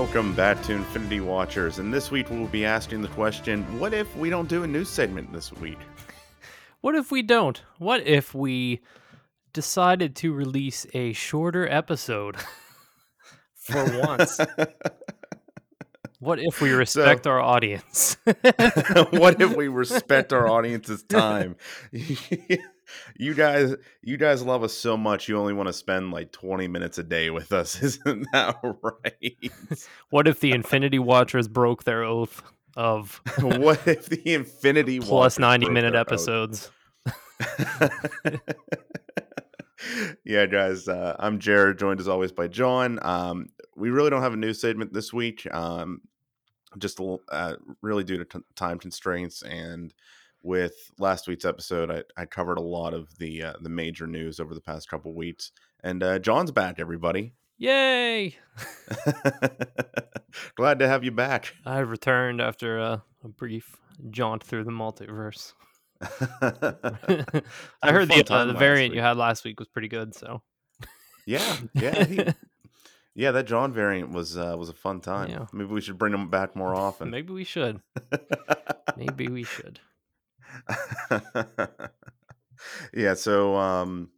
Welcome back to Infinity Watchers, and this week we'll be asking the question what if we don't do a news segment this week? What if we don't? What if we decided to release a shorter episode for once? what if we respect our audience? what if we respect our audience's time? You guys you guys love us so much you only want to spend like 20 minutes a day with us isn't that right? What if the infinity watchers broke their oath of what if the infinity plus 90 minute episodes. Yeah guys uh, i'm jared joined as always by john. Um, we really don't have a news segment this week um, just uh, really due to t- time constraints and with last week's episode, I, I covered a lot of the uh, the major news over the past couple weeks, and uh, John's back. Everybody, yay! Glad to have you back. I have returned after a, a brief jaunt through the multiverse. I heard the uh, the variant week. you had last week was pretty good. So, yeah, yeah, he, yeah. That John variant was uh, was a fun time. Yeah. Maybe we should bring him back more often. Maybe we should. Maybe we should. yeah, so um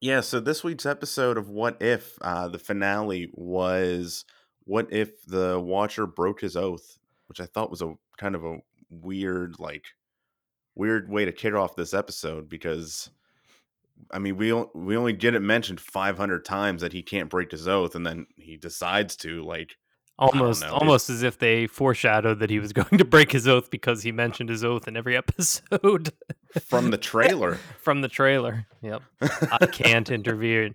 yeah, so this week's episode of What If, uh the finale was what if the watcher broke his oath, which I thought was a kind of a weird like weird way to kick off this episode because I mean, we we only get it mentioned 500 times that he can't break his oath, and then he decides to. Like, almost almost as if they foreshadowed that he was going to break his oath because he mentioned his oath in every episode. From the trailer. From the trailer yep. I can't intervene.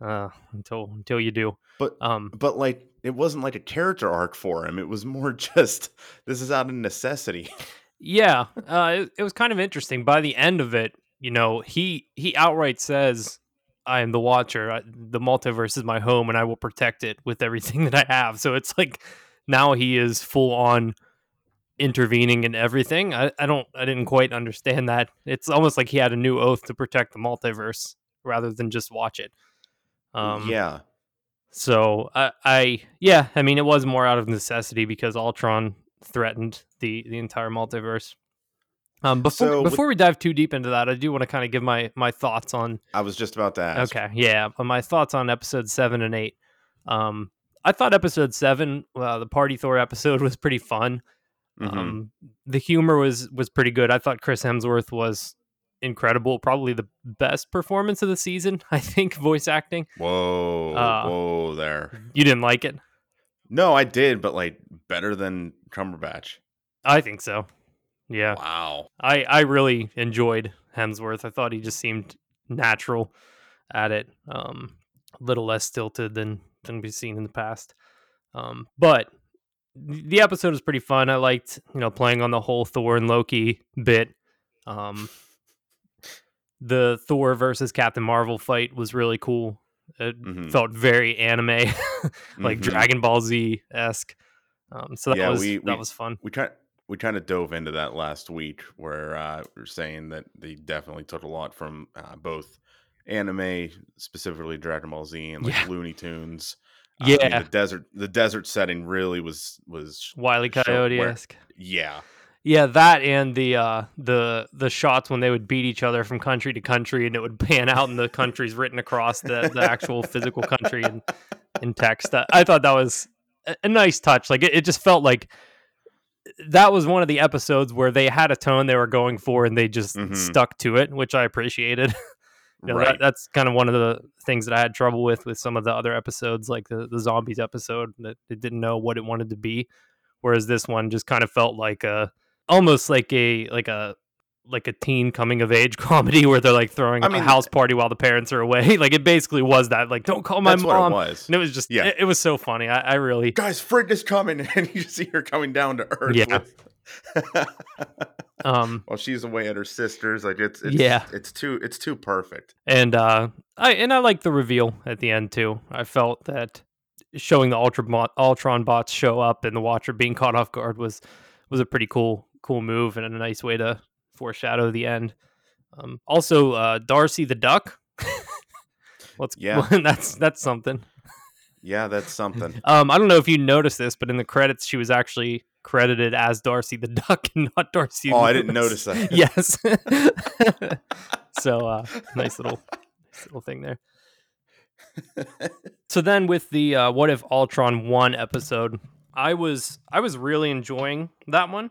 Uh, until until you do. But um but like it wasn't like a character arc for him. It was more just this is out of necessity. Yeah uh it, it was kind of interesting. By the end of it you know he he outright says I am the Watcher. I, the multiverse is my home, and I will protect it with everything that I have. So it's like now he is full on intervening in everything. I, I don't I didn't quite understand that. It's almost like he had a new oath to protect the multiverse rather than just watch it. Um, yeah. So I, I yeah, I mean it was more out of necessity because Ultron threatened the the entire multiverse. Um, before so, before we dive too deep into that, I do want to kind of give my my thoughts on. I was just about to ask. Okay, yeah, my thoughts on episode seven and eight. Um, I thought episode seven, uh, the Party Thor episode, was pretty fun. Mm-hmm. Um, the humor was was pretty good. I thought Chris Hemsworth was incredible. Probably the best performance of the season. I think voice acting. Whoa, uh, whoa, there. You didn't like it? No, I did, but like better than Cumberbatch. I think so. Yeah. Wow. I I really enjoyed Hemsworth. I thought he just seemed natural at it. Um, a little less stilted than than we've seen in the past. Um, but the episode was pretty fun. I liked, you know, playing on the whole Thor and Loki bit. Um, the Thor versus Captain Marvel fight was really cool. It mm-hmm. felt very anime, like mm-hmm. Dragon Ball Z esque. Um, so that yeah, was we, that we, was fun. We kind we kind of dove into that last week where uh, we are saying that they definitely took a lot from uh, both anime, specifically Dragon Ball Z and like yeah. Looney Tunes. Yeah, uh, I mean, the desert the desert setting really was was Wiley Coyote esque. Yeah, yeah, that and the uh, the the shots when they would beat each other from country to country, and it would pan out, in the countries written across the, the actual physical country in in text. I thought that was a, a nice touch. Like it, it just felt like that was one of the episodes where they had a tone they were going for and they just mm-hmm. stuck to it, which I appreciated. you know, right. that, that's kind of one of the things that I had trouble with with some of the other episodes, like the, the zombies episode, that it didn't know what it wanted to be. Whereas this one just kind of felt like a almost like a like a like a teen coming of age comedy where they're like throwing I mean, a house party while the parents are away. like it basically was that. Like, don't call my mom. It was. And it was just yeah. It, it was so funny. I, I, really guys, Frigga's coming, and you see her coming down to earth. Yeah. um. While she's away at her sister's, like it's, it's yeah, it's too it's too perfect. And uh, I and I like the reveal at the end too. I felt that showing the Ultra Ultron bots show up and the Watcher being caught off guard was was a pretty cool cool move and a nice way to foreshadow the end. Um, also, uh, Darcy the Duck. What's yeah? that's that's something. Yeah, that's something. Um, I don't know if you noticed this, but in the credits, she was actually credited as Darcy the Duck and not Darcy. Oh, I didn't notice that. Yes. so uh, nice little, nice little thing there. So then, with the uh, "What If Ultron" won episode, I was I was really enjoying that one.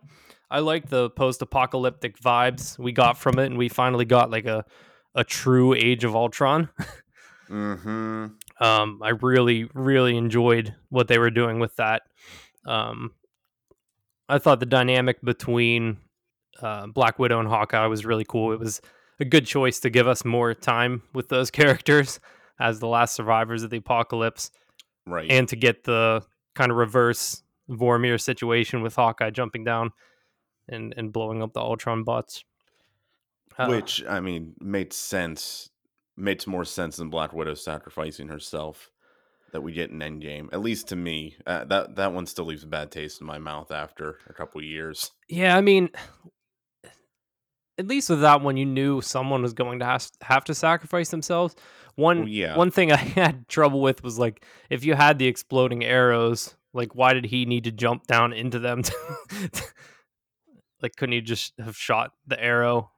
I like the post-apocalyptic vibes we got from it, and we finally got like a a true Age of Ultron. mm-hmm. Um, I really, really enjoyed what they were doing with that. Um, I thought the dynamic between uh, Black Widow and Hawkeye was really cool. It was a good choice to give us more time with those characters as the last survivors of the apocalypse, Right. and to get the kind of reverse Vormir situation with Hawkeye jumping down and and blowing up the Ultron bots. Uh, Which I mean made sense. Makes more sense than Black Widow sacrificing herself that we get in Endgame. At least to me, uh, that that one still leaves a bad taste in my mouth after a couple years. Yeah, I mean, at least with that one, you knew someone was going to have, have to sacrifice themselves. One, Well, yeah. one thing I had trouble with was like, if you had the exploding arrows, like, why did he need to jump down into them? to- like, couldn't he just have shot the arrow?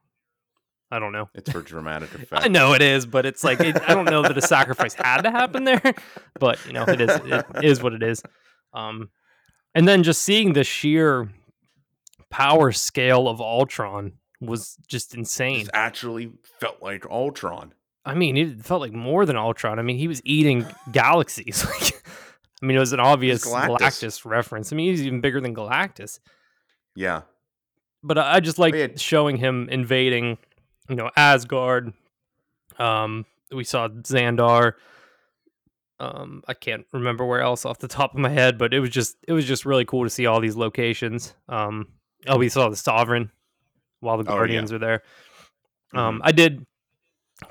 I don't know. It's for dramatic effect. I know it is, but it's like it, I don't know that a sacrifice had to happen there, but you know it is. It is what it is. Um, and then just seeing the sheer power scale of Ultron was just insane. This actually felt like Ultron. I mean, it felt like more than Ultron. I mean, he was eating galaxies. Like, I mean, it was an obvious Galactus. Galactus. reference. I mean, he's even bigger than Galactus. Yeah. But I just like yeah. showing him invading, you know, Asgard. Um, we saw Xandar. Um, I can't remember where else off the top of my head, but it was just it was just really cool to see all these locations. Um, oh, we saw the Sovereign while the Oh, yeah. Guardians were there. Um, Mhm. I did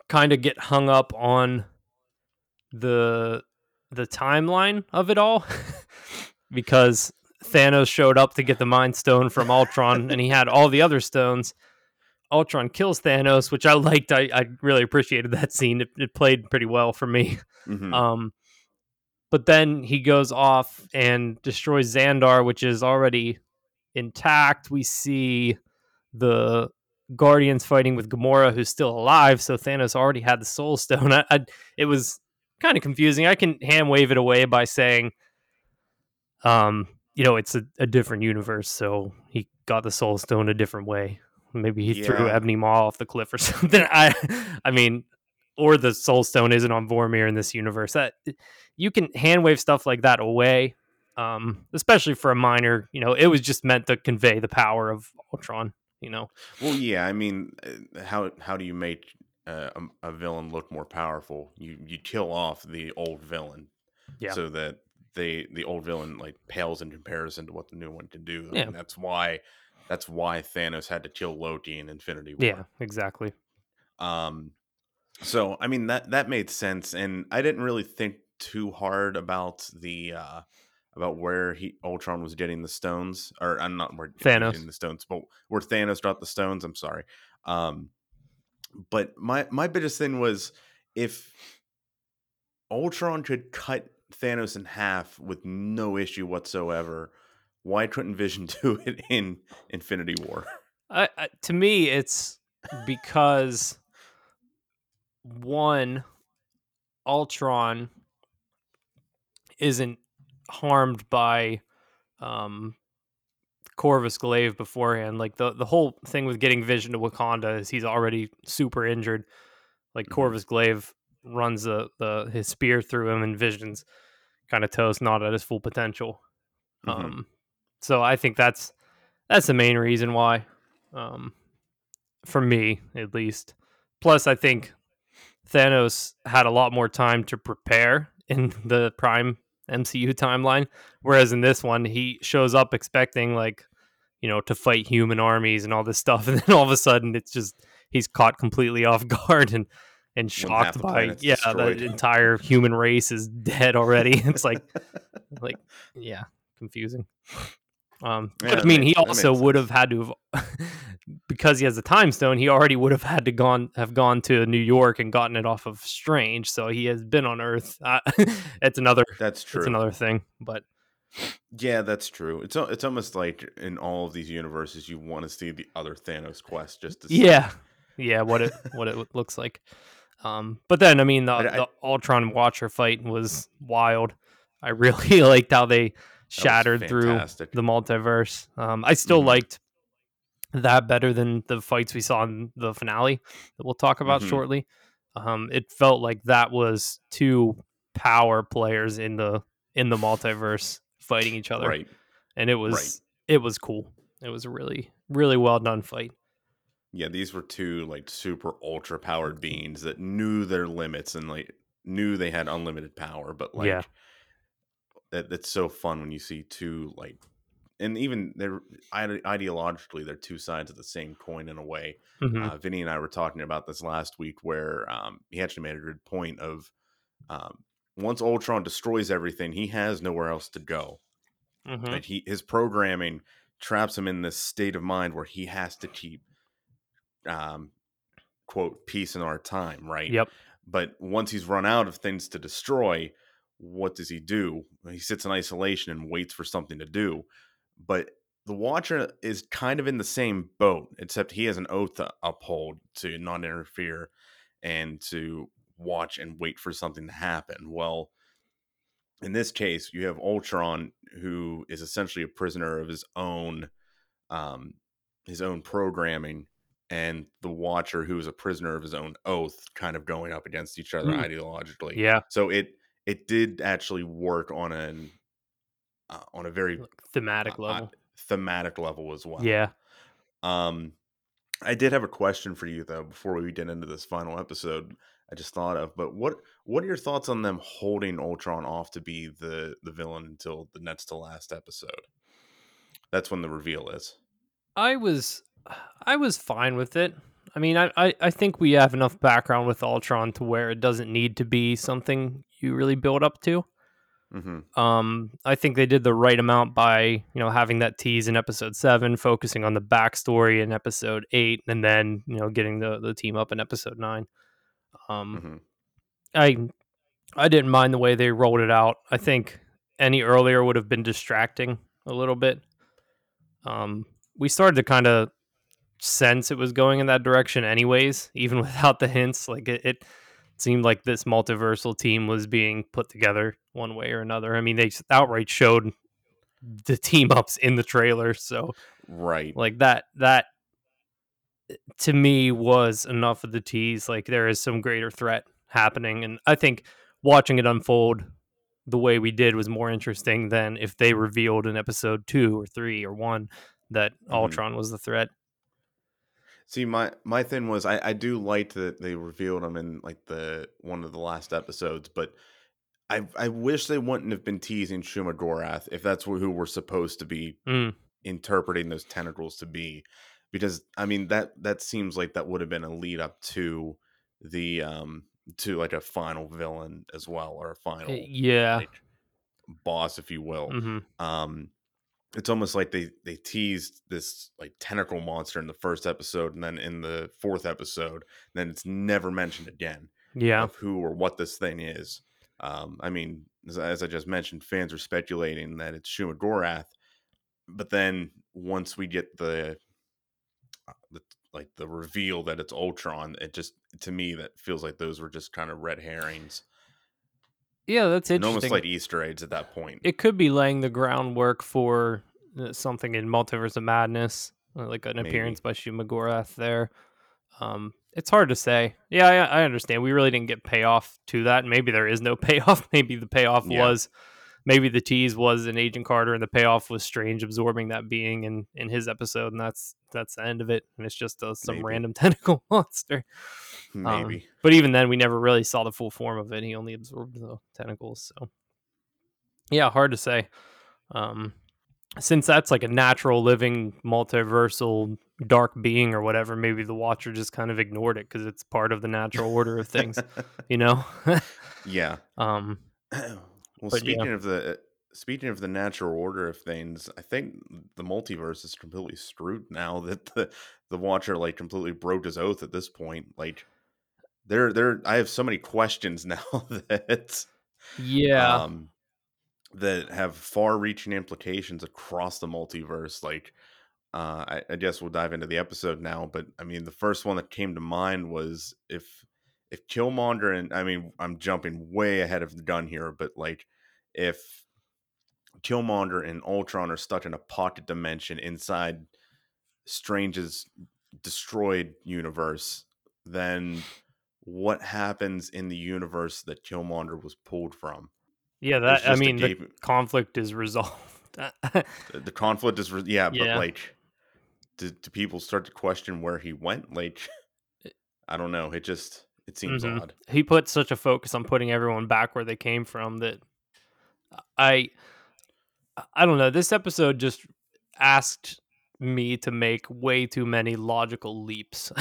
kind of get hung up on the the timeline of it all because Thanos showed up to get the Mind Stone from Ultron, and he had all the other stones. Ultron kills Thanos, which I liked. I, I really appreciated that scene. It, it played pretty well for me. Mhm. Um, but then he goes off and destroys Xandar, which is already intact. We see the Guardians fighting with Gamora, who's still alive. So Thanos already had the Soul Stone. I, I, it was kind of confusing. I can hand wave it away by saying, um, you know, it's a, a different universe, so he got the Soul Stone a different way. Maybe he threw Yeah. Ebony Maw off the cliff or something. I, I mean, or the Soul Stone isn't on Vormir in this universe. That you can hand wave stuff like that away, um, especially for a minor. You know, it was just meant to convey the power of Ultron. You know, Well, yeah. I mean, uh, how how do you make uh, a, a villain look more powerful? You you kill off the old villain, Yeah. so that they the old villain like pales in comparison to what the new one can do. I Yeah. mean, that's why that's why Thanos had to kill Loki in Infinity War. yeah, exactly. Um, so I mean that that made sense, and I didn't really think too hard about the uh about where he Ultron was getting the stones, or I'm not where Thanos. getting the stones, but where Thanos dropped the stones. I'm sorry. Um, but my my biggest thing was if Ultron could cut Thanos in half with no issue whatsoever. Why couldn't Vision do it in Infinity War? To me, it's because one, Ultron isn't harmed by um, Corvus Glaive beforehand. Like the the whole thing with getting Vision to Wakanda is he's already super injured. Like Mhm. Corvus Glaive runs the, the his spear through him, and Vision's kind of toast, not at his full potential. Mhm. Um, so I think that's that's the main reason why, um, for me at least. Plus, I think Thanos had a lot more time to prepare in the Prime MCU timeline, whereas in this one, he shows up expecting like, you know, to fight human armies and all this stuff, and then all of a sudden, it's just he's caught completely off guard and and shocked by yeah, destroyed. the entire human race is dead already. it's like like yeah, confusing. Um, Yeah, I mean, makes- he also would have had to have, because he has a time stone. He already would have had to gone have gone to New York and gotten it off of Strange. So he has been on Earth. Uh, it's another. That's true. It's another thing. But Yeah, that's true. It's it's almost like in all of these universes, you want to see the other Thanos quest just to see. yeah, yeah. What it what it looks like. Um, but then I mean the, But I- the Ultron Watcher fight was wild. I really liked how they shattered through the multiverse. Um, I still Mhm. liked that better than the fights we saw in the finale that we'll talk about Mhm. shortly. Um, it felt like that was two power players in the in the multiverse fighting each other, Right. and it was it was cool. It was a really really well done fight. Yeah, these were two like super ultra powered beings that knew their limits and like knew they had unlimited power, but like Yeah. that that's so fun when you see two like and even they're ide- ideologically they're two sides of the same coin in a way. Mhm. Uh, Vinny and I were talking about this last week where um, he actually made a good point of um, once Ultron destroys everything, he has nowhere else to go. Like he his programming traps him in this state of mind where he has to keep um quote peace in our time, right? Yep. But once he's run out of things to destroy, what does he do? He sits in isolation and waits for something to do. But the Watcher is kind of in the same boat, except he has an oath to uphold to not interfere and to watch and wait for something to happen. Well, in this case, you have Ultron, who is essentially a prisoner of his own, um, his own programming, and the Watcher, who is a prisoner of his own oath, kind of going up against each other Mm. ideologically. Yeah, So it it did actually work on an uh, on a very like thematic uh, level. thematic level as well. yeah. Um, I did have a question for you though before we get into this final episode. I just thought of, but what what are your thoughts on them holding Ultron off to be the the villain until the next to last episode? That's when the reveal is. I was I was fine with it. I mean, I, I, I think we have enough background with Ultron to where it doesn't need to be something you really build up to. hmm Um, I think they did the right amount by you know having that tease in episode seven, focusing on the backstory in episode eight, and then you know getting the the team up in episode nine. Um, hmm I I didn't mind the way they rolled it out. I think any earlier would have been distracting a little bit. Um, we started to kind of sense it was going in that direction, anyways, even without the hints. Like it, it seemed like this multiversal team was being put together one way or another. I mean, they outright showed the team ups in the trailer, so Right. like that that to me was enough of the tease like there is some greater threat happening and i think watching it unfold the way we did was more interesting than if they revealed in episode two or three or one that Mhm. ultron was the threat See, my my thing was I I do like that they revealed him in like the one of the last episodes, but I I wish they wouldn't have been teasing Shuma Gorath if that's who we're supposed to be Mm, interpreting those tentacles to be because i mean that that seems like that would have been a lead up to the um to like a final villain as well or a final eh, yeah. like, boss if you will. Hmm um it's almost like they they teased this like tentacle monster in the first episode and then in the fourth episode then it's never mentioned again yeah of who or what this thing is. Um, I mean, as, as I just mentioned, fans are speculating that it's Shuma Gorath, but then once we get the, uh, the like the reveal that it's Ultron, it just to me that feels like those were just kind of red herrings yeah that's and interesting almost like Easter eggs at that point. it could be laying the groundwork for uh, something in Multiverse of Madness, uh, like an Maybe. appearance by Shuma Gorath there. Um, it's hard to say. Yeah, I, I understand. We really didn't get payoff to that. Maybe there is no payoff. Maybe the payoff Yeah. was, maybe the tease was an Agent Carter, and the payoff was Strange absorbing that being in in his episode, and that's that's the end of it. And it's just uh, some Maybe. random tentacle monster. Um, Maybe. but even then, we never really saw the full form of it. He only absorbed the tentacles. So, yeah, hard to say. Um, since that's like a natural living multiversal dark being or whatever, maybe the Watcher just kind of ignored it because it's part of the natural order of things, you know? yeah. um, well, But, yeah. speaking of the speaking of the natural order of things, I think the multiverse is completely screwed now that the the Watcher like completely broke his oath at this point. Like there there I have so many questions now that Yeah. um that have far reaching implications across the multiverse. Like uh I, I guess we'll dive into the episode now, but I mean the first one that came to mind was if if Killmonger and I mean I'm jumping way ahead of the gun here, but like if Killmonger and Ultron are stuck in a pocket dimension inside Strange's destroyed universe, then what happens in the universe that Killmonger was pulled from? Yeah, that I mean the conflict is resolved. the the conflict is, re- yeah, but Yeah. like, do, do people start to question where he went? Like, I don't know. It just it seems Mhm. odd. he put such a focus on putting everyone back where they came from that I I don't know. This episode just asked me to make way too many logical leaps.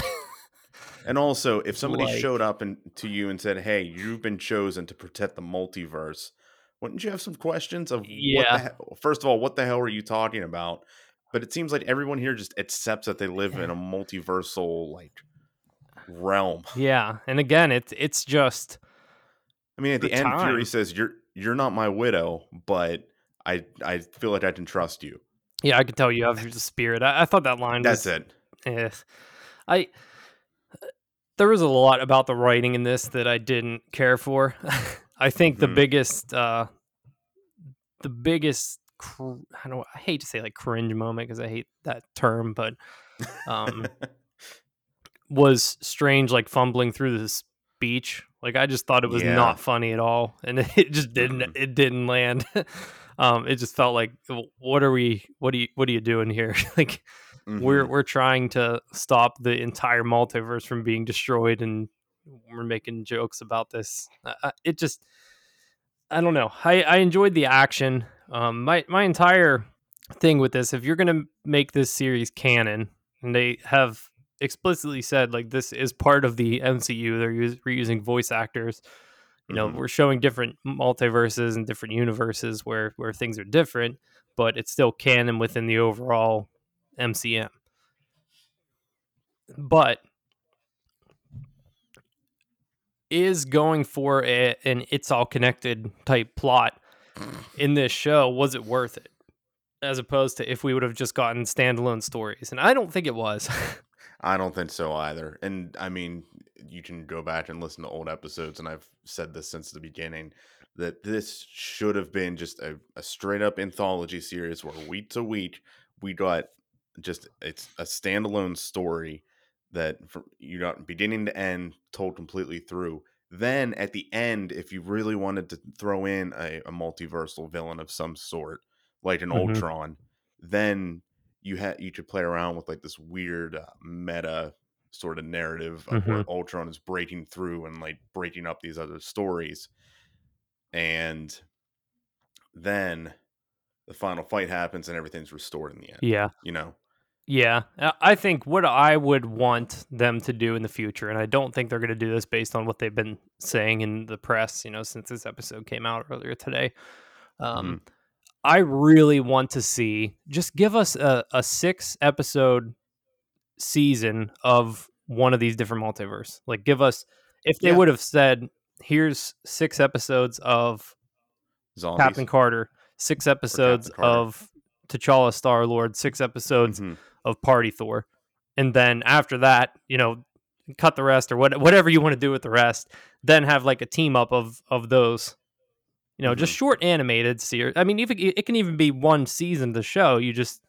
And also, if somebody Like- showed up and to you and said, "Hey, you've been chosen to protect the multiverse," wouldn't you have some questions of what Yeah. the hell? First of all, what the hell are you talking about? But it seems like everyone here just accepts that they live in a multiversal like realm. yeah, and again, it's it's just I mean, at the, The end, Fury says, "You're you're not my widow, but I I feel like I can trust you." yeah, I can tell you have the spirit. I, I thought that line That's was it. eh. I there was a lot about the writing in this that I didn't care for. I think the Mhm. biggest uh the biggest cr- I don't I hate to say like cringe moment because I hate that term, but um was strange like fumbling through this speech. Like I just thought it was Yeah. not funny at all, and it just didn't. It didn't land. um, it just felt like, what are we? What are you? What are you doing here? like we're Mhm. we're trying to stop the entire multiverse from being destroyed, and we're making jokes about this. I- it just, I don't know. I I enjoyed the action. Um, my my entire thing with this, if you're gonna make this series canon, and they have explicitly said like this is part of the MCU, they're us- reusing voice actors. You know, Mhm. we're showing different multiverses and different universes where where things are different, but it's still canon within the overall MCM. But is going for a, an it's all connected type plot in this show was it worth it as opposed to if we would have just gotten standalone stories and i don't think it was I don't think so either. And I mean, you can go back and listen to old episodes, and I've said this since the beginning that this should have been just a, a straight up anthology series where week to week we got just it's a standalone story that from, you got beginning to end told completely through. Then at the end, if you really wanted to throw in a, a multiversal villain of some sort, like an Mhm. Ultron, then you had you could play around with like this weird uh, meta sort of narrative of where Ultron is breaking through and like breaking up these other stories, and then the final fight happens and everything's restored in the end. yeah. You know, yeah Uh, i think what i would want them to do in the future and i don't think they're going to do this based on what they've been saying in the press you know since this episode came out earlier today um, I really want to see just give us a, a six episode season of one of these different multiverse. Like give us if they Yeah. would have said, here's six episodes of zombies. Captain Carter, six episodes Carter. of T'Challa Star Lord, six episodes Mhm. of Party Thor. And then after that, you know, cut the rest or what, whatever you want to do with the rest. Then have like a team up of of those. You know, just short animated series. I mean, even it can even be one season of the show. You just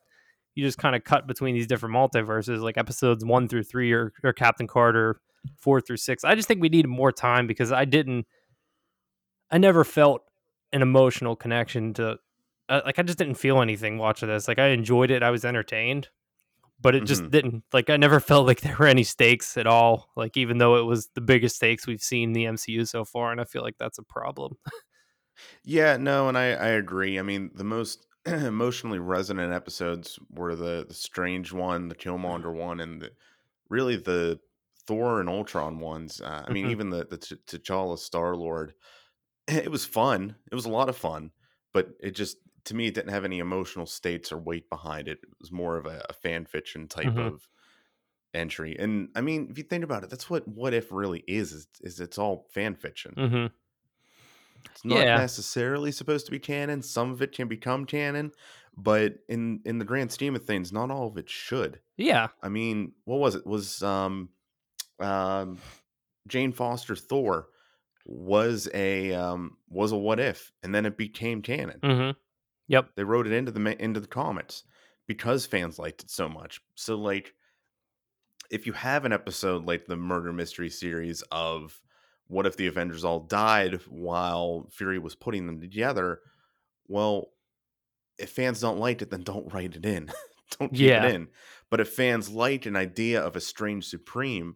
you just kind of cut between these different multiverses, like episodes one through three, or or Captain Carter four through six. I just think we need more time because I didn't. I never felt an emotional connection to uh, like I just didn't feel anything watching this. Like I enjoyed it, I was entertained, but it just Mhm. didn't. Like I never felt like there were any stakes at all. Like even though it was the biggest stakes we've seen the MCU so far, and I feel like that's a problem. Yeah, no, and I, I agree. I mean, the most emotionally resonant episodes were the, the Strange one, the Killmonger one, and the, really the Thor and Ultron ones. Uh, I mean, Mhm. even the the T- T'Challa Star Lord. It was fun. It was a lot of fun, but it just to me it didn't have any emotional states or weight behind it. It was more of a, a fan fiction type Mhm. of entry. And I mean, if you think about it, that's what what if really is is, is it's all fan fiction. It's not Yeah. necessarily supposed to be canon. Some of it can become canon, but in in the grand scheme of things, not all of it should. Yeah. I mean, what was it? Was um um Jane Foster Thor was a um was a what if and then it became canon. hmm Yep. They wrote it into the into the comics because fans liked it so much. So like if you have an episode like the murder mystery series of what if the Avengers all died while Fury was putting them together, well, if fans don't like it, then don't write it in. don't keep Yeah. it in. But if fans like an idea of a strange supreme,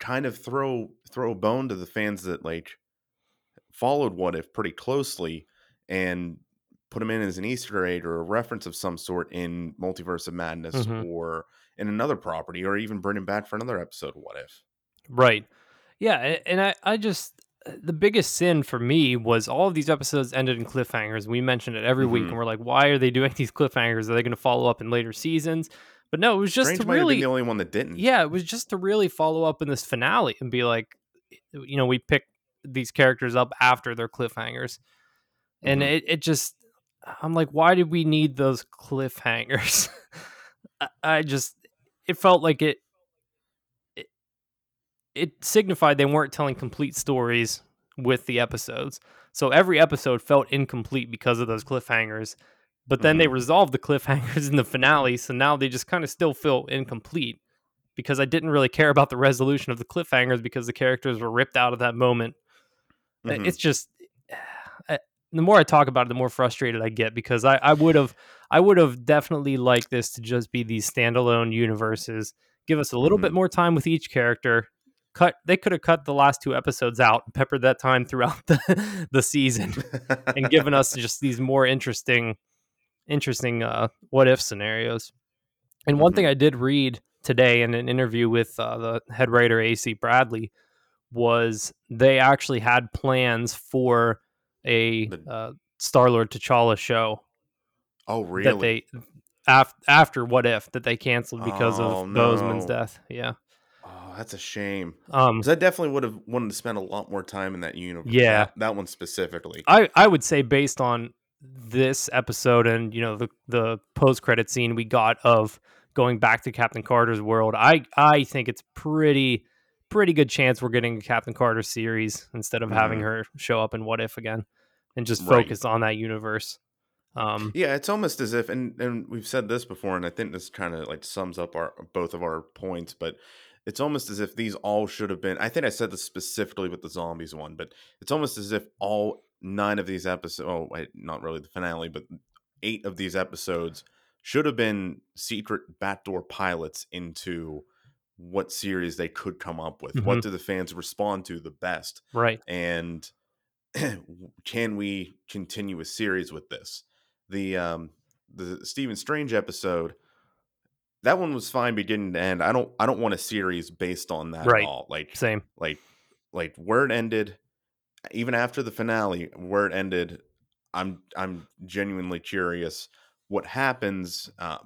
kind of throw throw a bone to the fans that like followed what if pretty closely and put them in as an Easter egg or a reference of some sort in Multiverse of Madness Mhm. or in another property, or even bring him back for another episode What If. Right. Yeah, and I, I just uh, the biggest sin for me was all of these episodes ended in cliffhangers. We mentioned it every week, Mhm. and we're like, why are they doing these cliffhangers? Are they going to follow up in later seasons? But no, it was just Strange to might have been really, the only one that didn't. yeah, it was just to really follow up in this finale and be like, you know, we pick these characters up after their cliffhangers, and Mhm. it, it just, I'm like, why did we need those cliffhangers? I, I just, it felt like it it signified they weren't telling complete stories with the episodes. So every episode felt incomplete because of those cliffhangers. But then they resolved the cliffhangers in the finale, so now they just kind of still feel incomplete because I didn't really care about the resolution of the cliffhangers because the characters were ripped out of that moment. Mhm. It's just I, the more I talk about it, the more frustrated I get because I, I would have I would have definitely liked this to just be these standalone universes. Give us a little bit Mhm. more time with each character. Cut. They could have cut the last two episodes out and peppered that time throughout the the season and given us just these more interesting, interesting uh, what if scenarios. And one thing I did read today in an interview with uh, the head writer AC Bradley was they actually had plans for a uh, Star Lord T'Challa show oh, that really? they af- after what if that they canceled because Oh, of Boseman's death. Yeah. Oh, that's a shame. Um, I definitely would have wanted to spend a lot more time in that universe. Yeah. that, that one specifically. I I would say based on this episode and you know the the post credit scene we got of going back to Captain Carter's world, I I think it's pretty pretty good chance we're getting a Captain Carter series instead of having Mhm. her show up in What If again and just Right. focus on that universe. Um, Yeah, it's almost as if, and and we've said this before, and I think this kind of like sums up our both of our points, but it's almost as if these all should have been. I think I said this specifically with the zombies one, but it's almost as if all nine of these episodes, oh, wait, not really the finale, but eight of these episodes should have been secret backdoor pilots into what series they could come up with. What do the fans respond to the best? right. and can we continue a series with this the um the stephen strange episode that one was fine beginning to end i don't i don't want a series based on that Right. at all like Same. like like where it ended even after the finale where it ended i'm i'm genuinely curious what happens uh,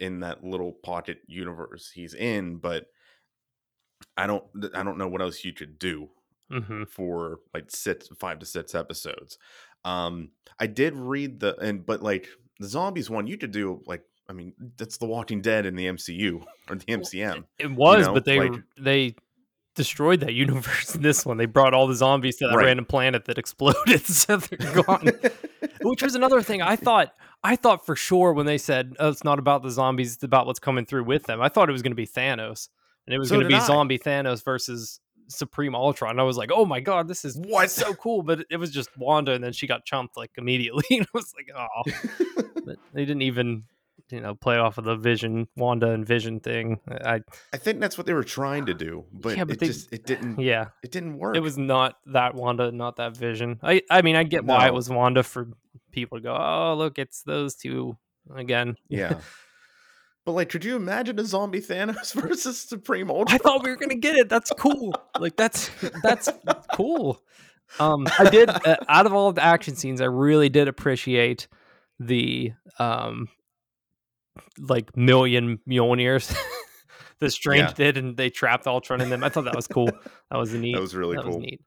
in that little pocket universe he's in but i don't i don't know what else you could do hmm for like six five to six episodes um i did read the and but like the zombies one you could do like i mean that's the walking dead in the mcu or the mcm It was, know, but they like- they destroyed that universe in this one. They brought all the zombies to that Right. random planet that exploded, so they're gone. Which was another thing. I thought I thought for sure when they said, "Oh, it's not about the zombies; it's about what's coming through with them." I thought it was going to be Thanos, and it was So going to be I. zombie Thanos versus Supreme Ultron. And I was like, "Oh my god, this is what so cool!" But it was just Wanda, and then she got chumped like immediately. and I was like, "Oh." But they didn't even, you know, play off of the Vision Wanda and Vision thing. I i think that's what they were trying to do but, Yeah, but it they- just it didn't yeah. it didn't work It was not that Wanda, not that Vision. I I mean, I get why it was Wanda for people to go, oh look, it's those two again. yeah but like could you imagine a zombie thanos versus supreme ultron I thought we were gonna get it. That's cool. like that's that's cool. Um, I did uh, out of all of the action scenes, I really did appreciate the um, like million Mjolnirs that Strange Yeah. did, and they trapped Ultron in them. I thought that was cool. That was neat. That was really that cool. was neat.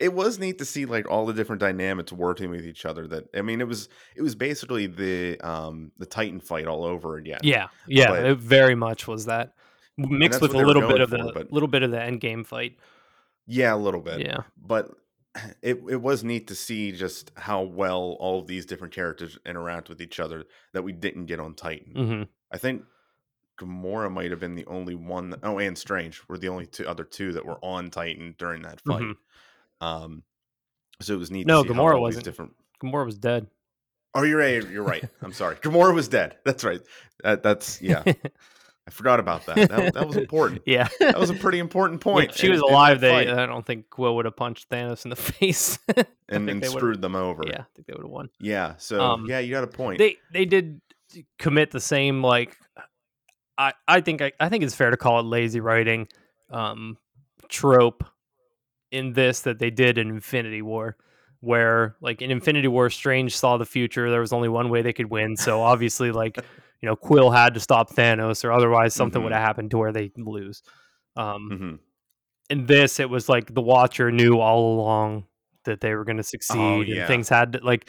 It was neat to see like all the different dynamics working with each other. That I mean, it was it was basically the um the Titan fight all over again. Yeah, yeah, But- it very much was that mixed with a little bit of for, the but- little bit of the end game fight. yeah, a little bit. Yeah, but it it was neat to see just how well all of these different characters interact with each other that we didn't get on Titan. hmm I think Gamora might have been the only one. That, oh, and Strange were the only two other two that were on Titan during that fight. Mhm. Um, so it was neat. No, to see how Gamora wasn't. Different. Gamora was dead. Oh, you're right. You're right. I'm sorry. Gamora was dead. That's right. That, that's yeah. I forgot about that. That, that was important. yeah, That was a pretty important point. If she in- was alive, they I don't think Quill would have punched Thanos in the face. And, and screwed them over. Yeah, I think they would have won. Yeah. So Um, yeah, you got a point. They they did commit the same like I I think I, I think it's fair to call it lazy writing um trope in this that they did in Infinity War where like in Infinity War Strange saw the future there was only one way they could win so obviously like you know Quill had to stop Thanos or otherwise something would Mhm. have happened to where they lose um hmm in this it was like the watcher knew all along that they were going to succeed Oh, yeah. and things had to like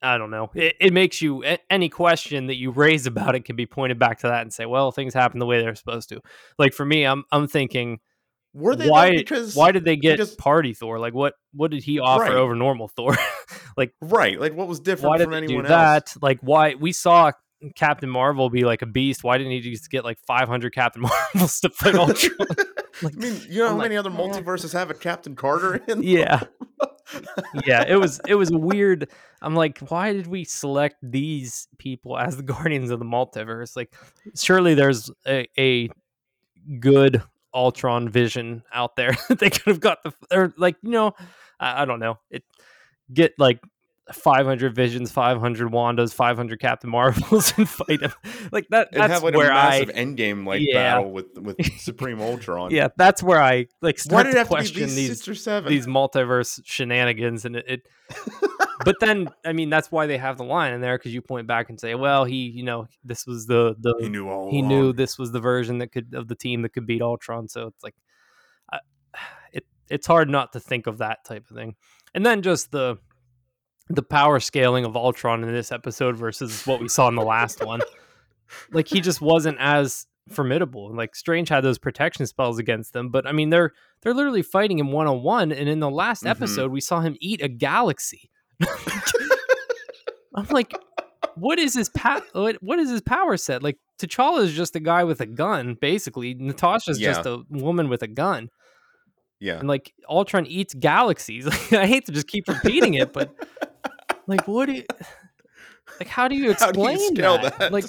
i don't know it, it makes you any question that you raise about it can be pointed back to that and say well things happen the way they're supposed to like for me i'm i'm thinking Were they why because why did they get just- party thor like what what did he offer Right. over normal thor like right? Like what was different why did from they do anyone else? that like why we saw captain marvel be like a beast why didn't he just get like 500 captain marvels to fight ultron? I mean, you know I'm how like, many other "Eh." multiverses have a Captain Carter in? yeah. Yeah it was it was weird. I'm like why did we select these people as the guardians of the multiverse? Like surely there's a, a good ultron vision out there they could have got the or like you know I, I don't know. It get like 500 visions 500 wandas 500 captain marvels and fight them like that And that's have like a where i massive endgame like Yeah. battle with with Supreme Ultron. yeah that's where i like Why start did to question these, these six or seven? these multiverse shenanigans and it, it but then i mean that's why they have the line in there because you point back and say well he you know this was the the he knew all. he knew this was the version that could of the team that could beat ultron so it's like I, it it's hard not to think of that type of thing and then just the the power scaling of ultron in this episode versus what we saw in the last one. Like he just wasn't as formidable like strange had those protection spells against them but i mean they're they're literally fighting him one-on-one and in the last Mhm. episode we saw him eat a galaxy. I'm like what is his pa- what, what is his power set? Like t'challa is just a guy with a gun basically. Natasha's just a woman with a gun Yeah. and like ultron eats galaxies i hate to just keep repeating it but like what do you like how do you How do you explain that? that? like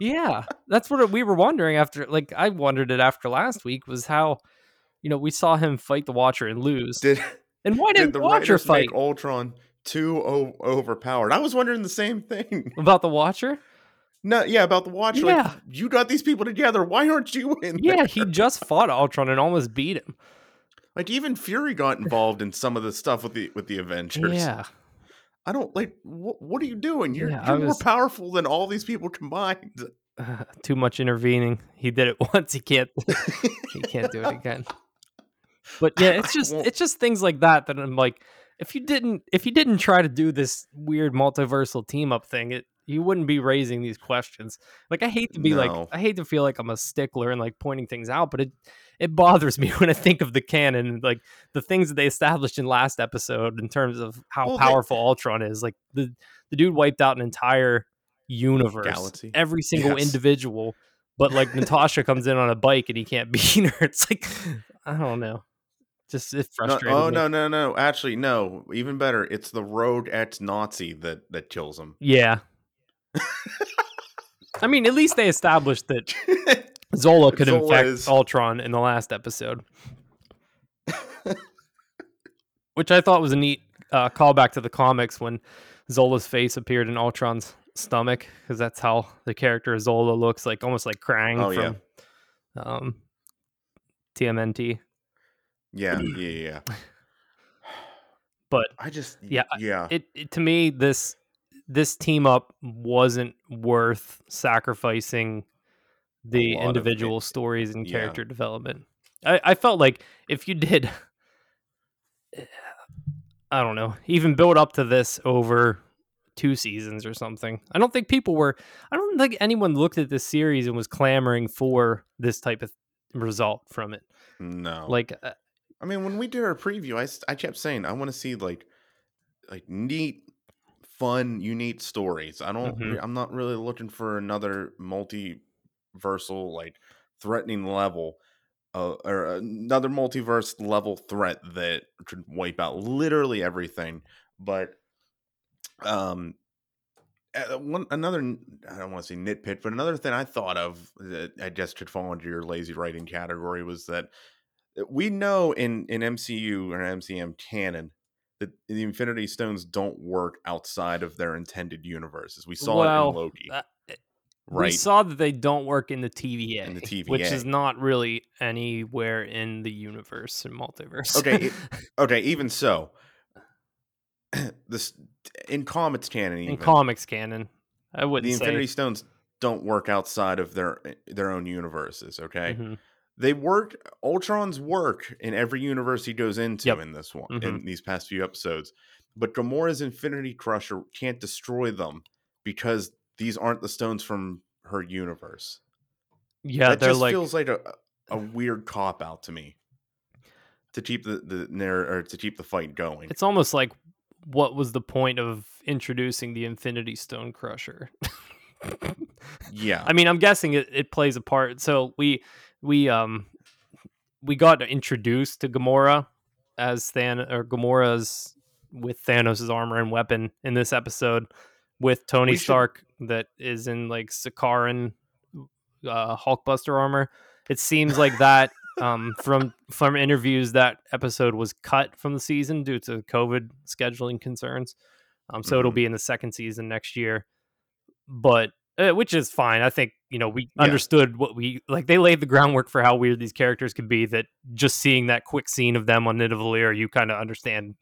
yeah that's what we were wondering after like i wondered it after last week was how you know we saw him fight the watcher and lose Did and why did didn't the the watcher fight Ultron too o- overpowered? I was wondering the same thing. about the watcher No, yeah, about the Watcher. Yeah. Like, you got these people together. Why aren't you in yeah there? he just fought ultron and almost beat him Like even Fury got involved in some of the stuff with the with the Avengers. yeah I don't like. Wh- what are you doing? You're, Yeah, you're more powerful than all these people combined. uh, too much intervening he did it once he can't he can't do it again but yeah it's just it's just things like that that i'm like if you didn't if you didn't try to do this weird multiversal team up thing it you wouldn't be raising these questions like i hate to be No. like i hate to feel like i'm a stickler and like pointing things out but it it bothers me when i think of the canon like the things that they established in last episode in terms of how Well, they- powerful ultron is like the the dude wiped out an entire universe Galaxy. every single Yes. individual but like natasha comes in on a bike and he can't beat her it's like i don't know just it No, oh me. no no no! Actually, no. Even better, it's the rogue ex Nazi that that kills him. Yeah. I mean, at least they established that Zola could Zola infect is- Ultron in the last episode, which I thought was a neat uh, callback to the comics when Zola's face appeared in Ultron's stomach, because that's how the character Zola looks like, almost like Krang Oh, yeah. from um, TMNT. yeah, yeah, yeah. But I just Yeah, yeah. it, it to me this this team up wasn't worth sacrificing the of individual stories and yeah. character development. I, I felt like if you did I don't know, even build up to this over two seasons or something. I don't think people were I don't think anyone looked at this series and was clamoring for this type of result from it. no. Like uh, I mean, when we did our preview, I, I kept saying I want to see like like neat, fun, unique stories. I don't. Mhm. I'm not really looking for another multiversal like threatening level. Uh, or another multiverse level threat that could wipe out literally everything. But um, uh, one another i don't want to say nitpick, but another thing I thought of that I guess could fall into your lazy writing category was that uh, we know in in MCU or MCM canon that the Infinity Stones don't work outside of their intended universes. We saw it in Loki, uh, we saw that they don't work in the TVA, In the which is not really anywhere in the universe and multiverse. Okay, okay, even so, this in comics canon, in comics canon, I wouldn't the say. Infinity Stones don't work outside of their eh, their own universes. Okay, Mhm. they work ultron's work in every universe he goes into Yep. in this one Mhm. in these past few episodes but gamora's infinity crusher can't destroy them because these aren't the stones from her universe Yeah, that they're just like feels like a, a weird cop out to me to keep the the narr- or to keep the fight going it's almost like what was the point of introducing the Infinity Stone Crusher? yeah I mean, I'm guessing it, it plays a part. So we we um we got introduced to Gamora as Than or Gamora's with Thanos' armor and weapon in this episode with Tony should- Stark that is in like Sakaran uh Hulkbuster armor. It seems like that um from from interviews that episode was cut from the season due to COVID scheduling concerns. Um so it'll Mhm. be in the second season next year. But uh, which is fine. I think you know we Yeah. understood what we like. They laid the groundwork for how weird these characters could be. That just seeing that quick scene of them on Nidavellir, you kind of understand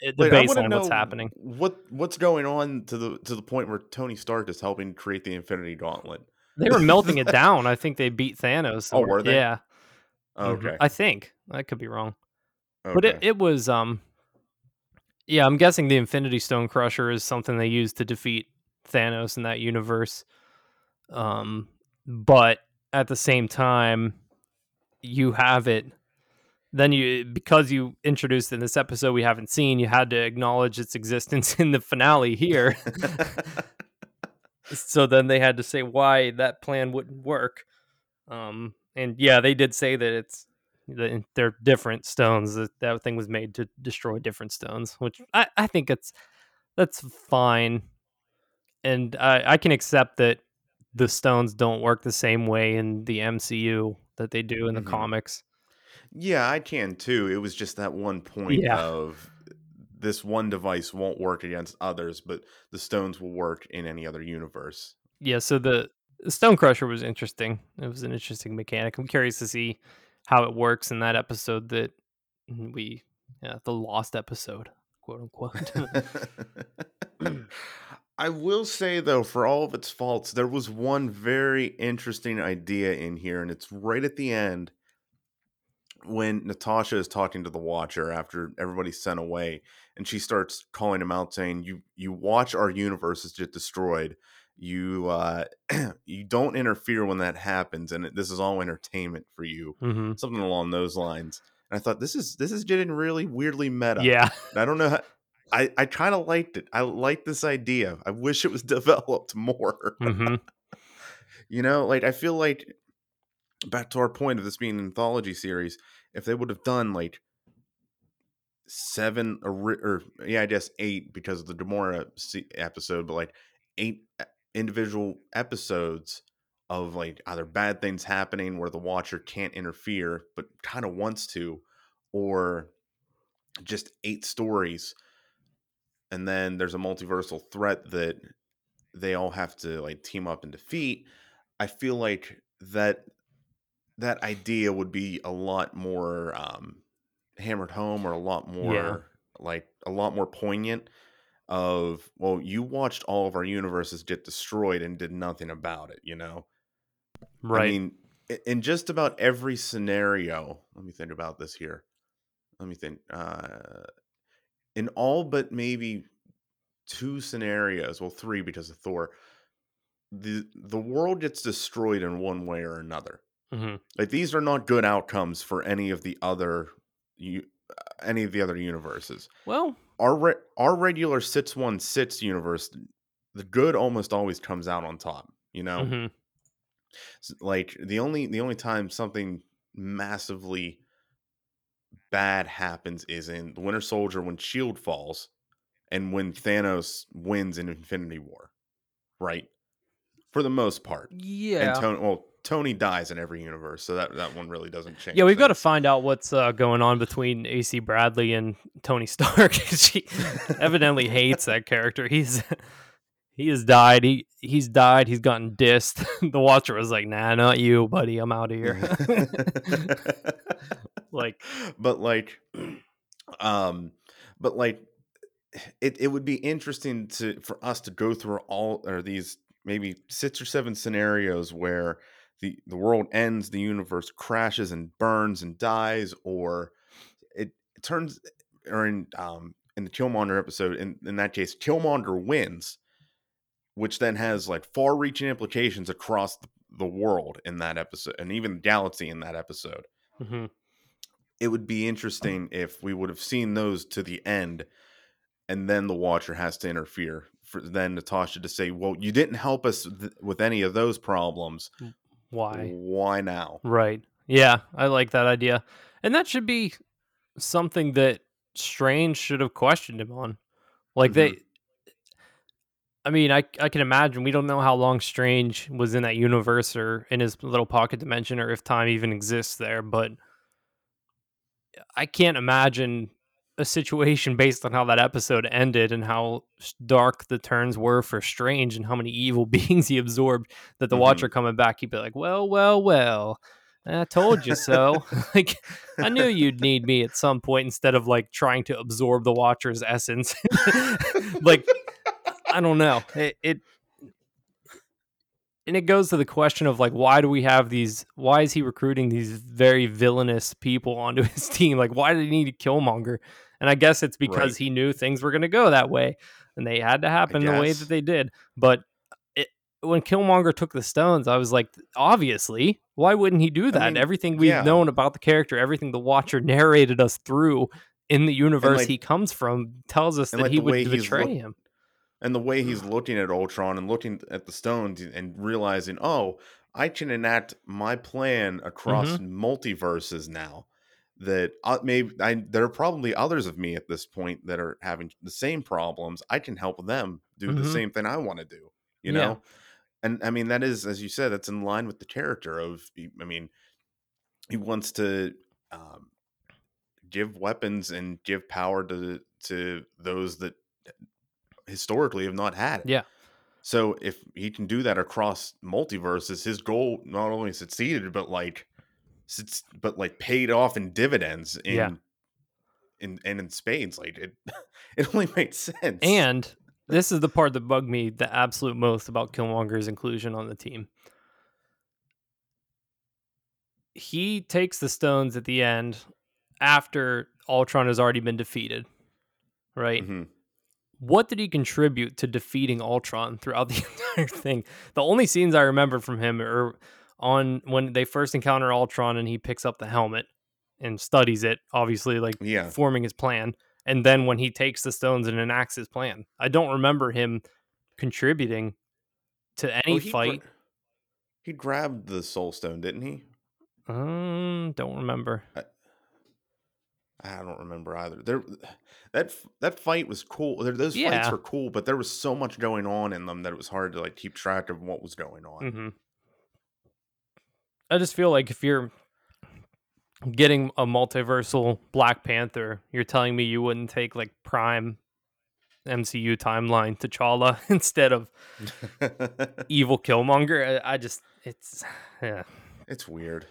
the I wanna baseline what's happening. what what's going on to the to the point where tony stark is helping create the infinity gauntlet They were melting it down. I think they beat Thanos. Oh, were they? Yeah. Mhm. okay I think I could be wrong, okay but it, it was um. Yeah, I'm guessing the Infinity Stone Crusher is something they used to defeat Thanos in that universe. Um, but at the same time, you have it. Then you, because you introduced in this episode we haven't seen, you had to acknowledge its existence in the finale here. so then they had to say why that plan wouldn't work. Um, and yeah, they did say that it's that they're different stones. That that thing was made to destroy different stones, which I, I think it's that's fine, and I, I can accept that the stones don't work the same way in the MCU that they do in the Mhm. comics. Yeah, I can too. It was just that one point Yeah. of this one device won't work against others, but the stones will work in any other universe. Yeah, so the, the Stone Crusher was interesting. It was an interesting mechanic. I'm curious to see how it works in that episode that mm, we, yeah, the lost episode, quote unquote. I will say though, for all of its faults, there was one very interesting idea in here, and it's right at the end when Natasha is talking to the Watcher after everybody's sent away, and she starts calling him out, saying, "You you watch our universes get destroyed. You uh, you don't interfere when that happens, and this is all entertainment for you." hmm Something along those lines. And I thought this is this is getting really weirdly meta. Yeah, And I don't know how. I, I kind of liked it. I liked this idea. I wish it was developed more. hmm You know, like I feel like back to our point of this being an anthology series, if they would have done like seven or, or yeah, I guess eight because of the Gamora episode, but like eight individual episodes of like either bad things happening where the Watcher can't interfere but kind of wants to, or just eight stories, and then there's a multiversal threat that they all have to like team up and defeat. I feel like that that idea would be a lot more um, hammered home or a lot more like a lot more poignant of well you watched all of our universes get destroyed and did nothing about it you know? Right. i mean in just about every scenario let me think about this here. Let me think uh in all but maybe two scenarios well three because of thor the the world gets destroyed in one way or another hmm like these are not good outcomes for any of the other you any of the other universes. Well, our re- our regular sits one sits universe the good almost always comes out on top you know? Mhm. Like the only the only time something massively bad happens is in the winter soldier when shield falls and when thanos wins in infinity war right for the most part yeah. and tony well tony dies in every universe so that that one really doesn't change Yeah, we've got to find out what's uh, going on between AC Bradley and Tony Stark. she evidently hates that character. He's he has died. He he's died. He's gotten dissed. the Watcher was like, "Nah, not you, buddy. I'm out of here." like, but like um but like it, it would be interesting to for us to go through all or these maybe six or seven scenarios where the the world ends the universe crashes and burns and dies or it, it turns or in um in the killmonger episode in, in that case killmonger wins which then has like far reaching implications across the, the world in that episode and even the galaxy in that episode mhm. it would be interesting if we would have seen those to the end and then the watcher has to interfere for then natasha to say well you didn't help us th- with any of those problems mm, why? why now Right. Yeah, I like that idea. And that should be something that Strange should have questioned him on. Like they mm-hmm. I mean, I I can imagine we don't know how long Strange was in that universe or in his little pocket dimension or if time even exists there, but I can't imagine a situation based on how that episode ended and how dark the turns were for Strange and how many evil beings he absorbed that the Mhm. Watcher coming back, he'd be like, "Well, well, well, I told you so." like, I knew you'd need me at some point instead of like trying to absorb the Watcher's essence. like, I don't know. It, it and it goes to the question of like why do we have these why is he recruiting these very villainous people onto his team like why did he need Killmonger and i guess it's because Right. he knew things were going to go that way and they had to happen the way that they did. But it, when Killmonger took the stones i was like obviously why wouldn't he do that? Mean, everything we've yeah. known about the character everything the watcher narrated us through in the universe like- he comes from tells us that like he would betray look- him. and the way he's mm. looking at ultron and looking at the stones and realizing oh i can enact my plan across mm-hmm. multiverses now that uh, maybe I, there are probably others of me at this point that are having the same problems i can help them do the Mhm. same thing i want to do you Yeah. know and i mean that is as you said that's in line with the character of i mean he wants to um, give weapons and give power to to those that historically have not had it Yeah. so if he can do that across multiverses, his goal not only succeeded, but like, but like paid off in dividends in, Yeah. in and in spades. Like it, it only made sense. And this is the part that bugged me the absolute most about Killmonger's inclusion on the team. He takes the stones at the end after Ultron has already been defeated. Right? Mm-hmm. What did he contribute to defeating Ultron throughout the entire thing? The only scenes I remember from him are on when they first encounter Ultron and he picks up the helmet and studies it, obviously like yeah, forming his plan, and then when he takes the stones and enacts his plan. I don't remember him contributing to any Oh, he gra- fight. he grabbed the Soul Stone, didn't he? um, don't remember. I don't remember either. There, that that fight was cool. There, those fights Yeah. were cool, but there was so much going on in them that it was hard to like keep track of what was going on. hmm I just feel like if you're getting a multiversal Black Panther, you're telling me you wouldn't take like prime MCU timeline T'Challa instead of evil Killmonger. I, I just it's yeah it's weird.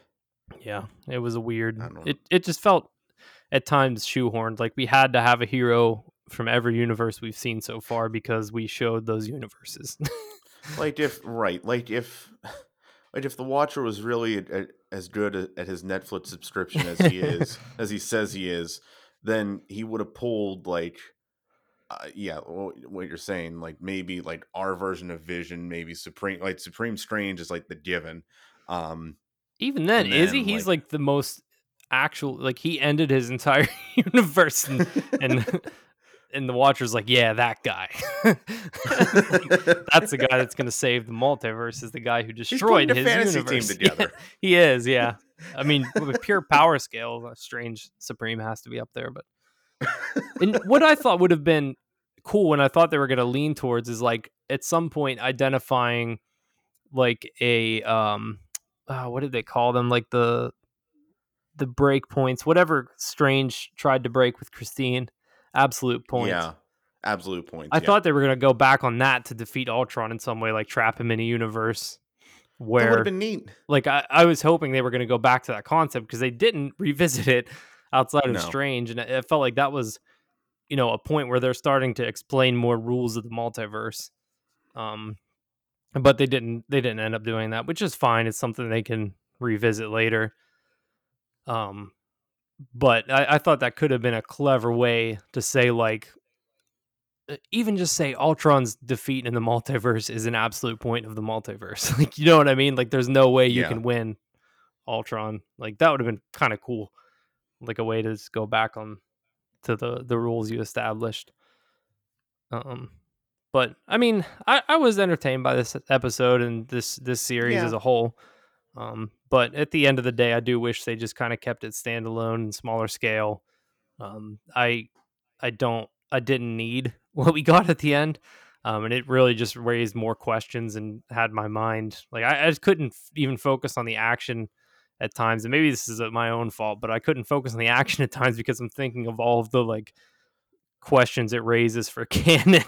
yeah it was a weird I don't know. it it just felt at times shoehorned. Like we had to have a hero from every universe we've seen so far because we showed those universes. like if right, like if like if the Watcher was really a, a, as good a, at his Netflix subscription as he is, as he says he is, then he would have pulled like uh, yeah, what you're saying, like maybe like our version of Vision, maybe Supreme, like Supreme Strange is like the given. Um, Even then, is he? He's like, like, the most actual. Like he ended his entire universe, and and, and the Watcher's like, yeah, that guy. that's the guy that's going to save the multiverse. Is the guy who destroyed his fantasy universe. team together. Yeah, he is. Yeah. I mean, with pure power scale, Strange Supreme has to be up there, but and what I thought would have been cool and I thought they were going to lean towards is like at some point identifying like a um uh, what did they call them like the the break points whatever strange tried to break with Christine absolute point. yeah absolute point. I yeah. thought they were going to go back on that to defeat Ultron in some way like trap him in a universe where would have been neat like I, I was hoping they were going to go back to that concept because they didn't revisit it outside of no. Strange, and it felt like that was, you know, a point where they're starting to explain more rules of the multiverse. Um, but they didn't. They didn't end up doing that, which is fine. It's something they can revisit later. Um, but I, I thought that could have been a clever way to say like even just say Ultron's defeat in the multiverse is an absolute point of the multiverse. like, you know what I mean? Like, there's no way you yeah. can win Ultron. Like, that would have been kind of cool like a way to just go back on to the the rules you established. Um, but I mean, I, I was entertained by this episode and this this series yeah. as a whole. Um, but at the end of the day, I do wish they just kind of kept it standalone and smaller scale. Um, I I don't I didn't need what we got at the end. Um, and it really just raised more questions and had my mind like I, I just couldn't f- even focus on the action at times and maybe this is my own fault but i couldn't focus on the action at times because i'm thinking of all of the like questions it raises for canon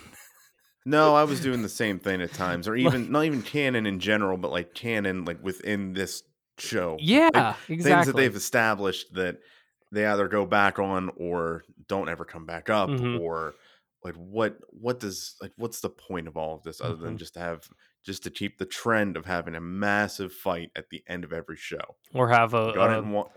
no i was doing the same thing at times or even like, not even canon in general but like canon like within this show yeah like, exactly things that they've established that they either go back on or don't ever come back up mm-hmm. or like what what does like what's the point of all of this other mm-hmm. than just to have just to keep the trend of having a massive fight at the end of every show. Or have a, a wa-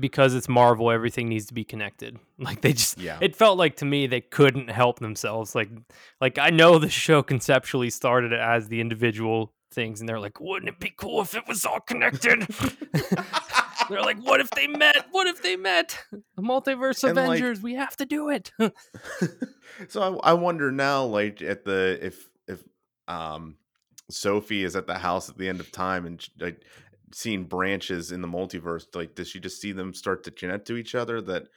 because it's Marvel, everything needs to be connected. Like they just, yeah. It felt like to me they couldn't help themselves. Like, like I know the show conceptually started as the individual things, and they're like, wouldn't it be cool if it was all connected? they're like, what if they met? What if they met? The multiverse and Avengers. Like, we have to do it. so I, I wonder now, like at the if if um, Sophie is at the house at the end of time and like seeing branches in the multiverse. Like, does she just see them start to connect to each other? That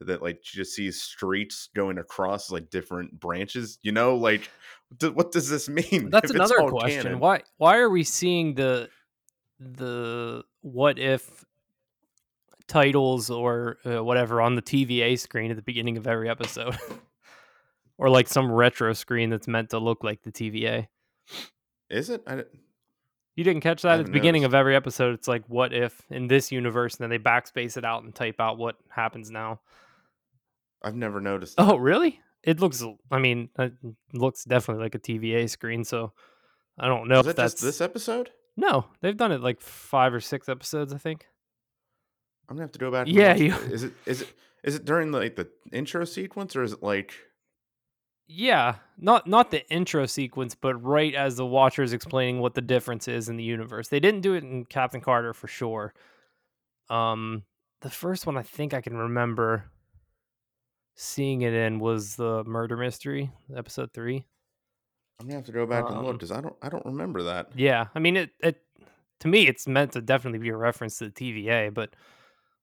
that like she just sees streets going across like different branches. You know, like th- what does this mean? That's another question. Canon? Why why are we seeing the the what if titles or uh, whatever on the TVA screen at the beginning of every episode? or like some retro screen that's meant to look like the TVA. Is it? I you didn't catch that at the beginning noticed. of every episode. It's like, what if in this universe, and then they backspace it out and type out what happens now. I've never noticed. Oh, that. Oh, really? It looks. I mean, it looks definitely like a TVA screen. So I don't know Is if that's this episode. No, they've done it like five or six episodes, I think. I'm gonna have to go back. Yeah, you... is it is it is it during like the intro sequence or is it like? Yeah, not not the intro sequence, but right as the Watcher is explaining what the difference is in the universe. They didn't do it in Captain Carter for sure. Um, the first one I think I can remember seeing it in was the Murder Mystery, episode three. I'm gonna have to go back um, and look because I don't I don't remember that. Yeah, I mean it it to me it's meant to definitely be a reference to the TVA, but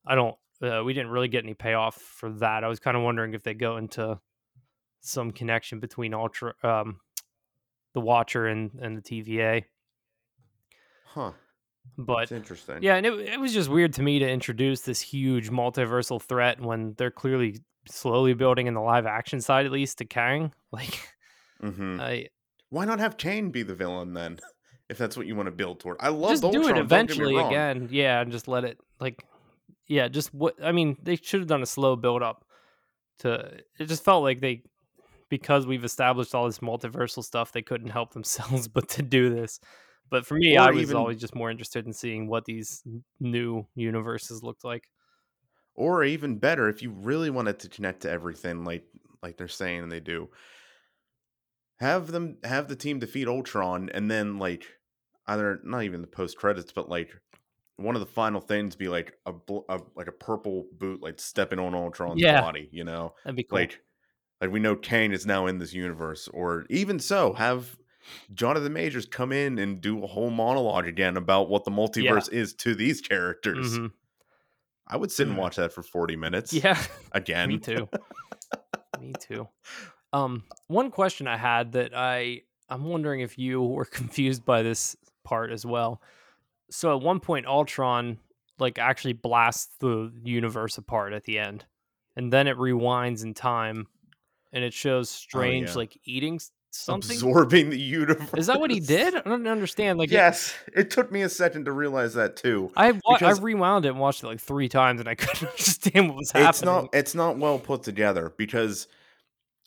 I don't. Uh, we didn't really get any payoff for that. I was kind of wondering if they go into some connection between Ultra, um, the Watcher, and and the TVA. Huh. But That's interesting. Yeah, and it it was just weird to me to introduce this huge multiversal threat when they're clearly slowly building in the live action side, at least to Kang. Like, mm-hmm. I why not have Kang be the villain then? If that's what you want to build toward, I love just Ultron, do it eventually again. Yeah, and just let it like yeah, just what I mean, they should have done a slow build up to it just felt like they because we've established all this multiversal stuff, they couldn't help themselves but to do this. But for me, Or I was even- always just more interested in seeing what these new universes looked like. Or even better, if you really wanted to connect to everything, like like they're saying and they do, have them have the team defeat Ultron, and then like either not even the post credits, but like one of the final things be like a, a like a purple boot like stepping on Ultron's Yeah. body, you know, That'd be cool. like like we know Kang is now in this universe, or even so, have Jonathan Majors come in and do a whole monologue again about what the multiverse is to these characters. Mhm. I would sit and Mm. watch that for forty minutes. Yeah, again. me too. me too. Um, one question I had that I I'm wondering if you were confused by this part as well. So at one point, Ultron like actually blasts the universe apart at the end, and then it rewinds in time, and it shows oh, Strange yeah. like eating something. absorbing the universe. Is that what he did? I don't understand. Like, yes, it took me a second to realize that too. I wa- I rewound it and watched it like three times, and I couldn't understand what was happening. It's not it's not well put together because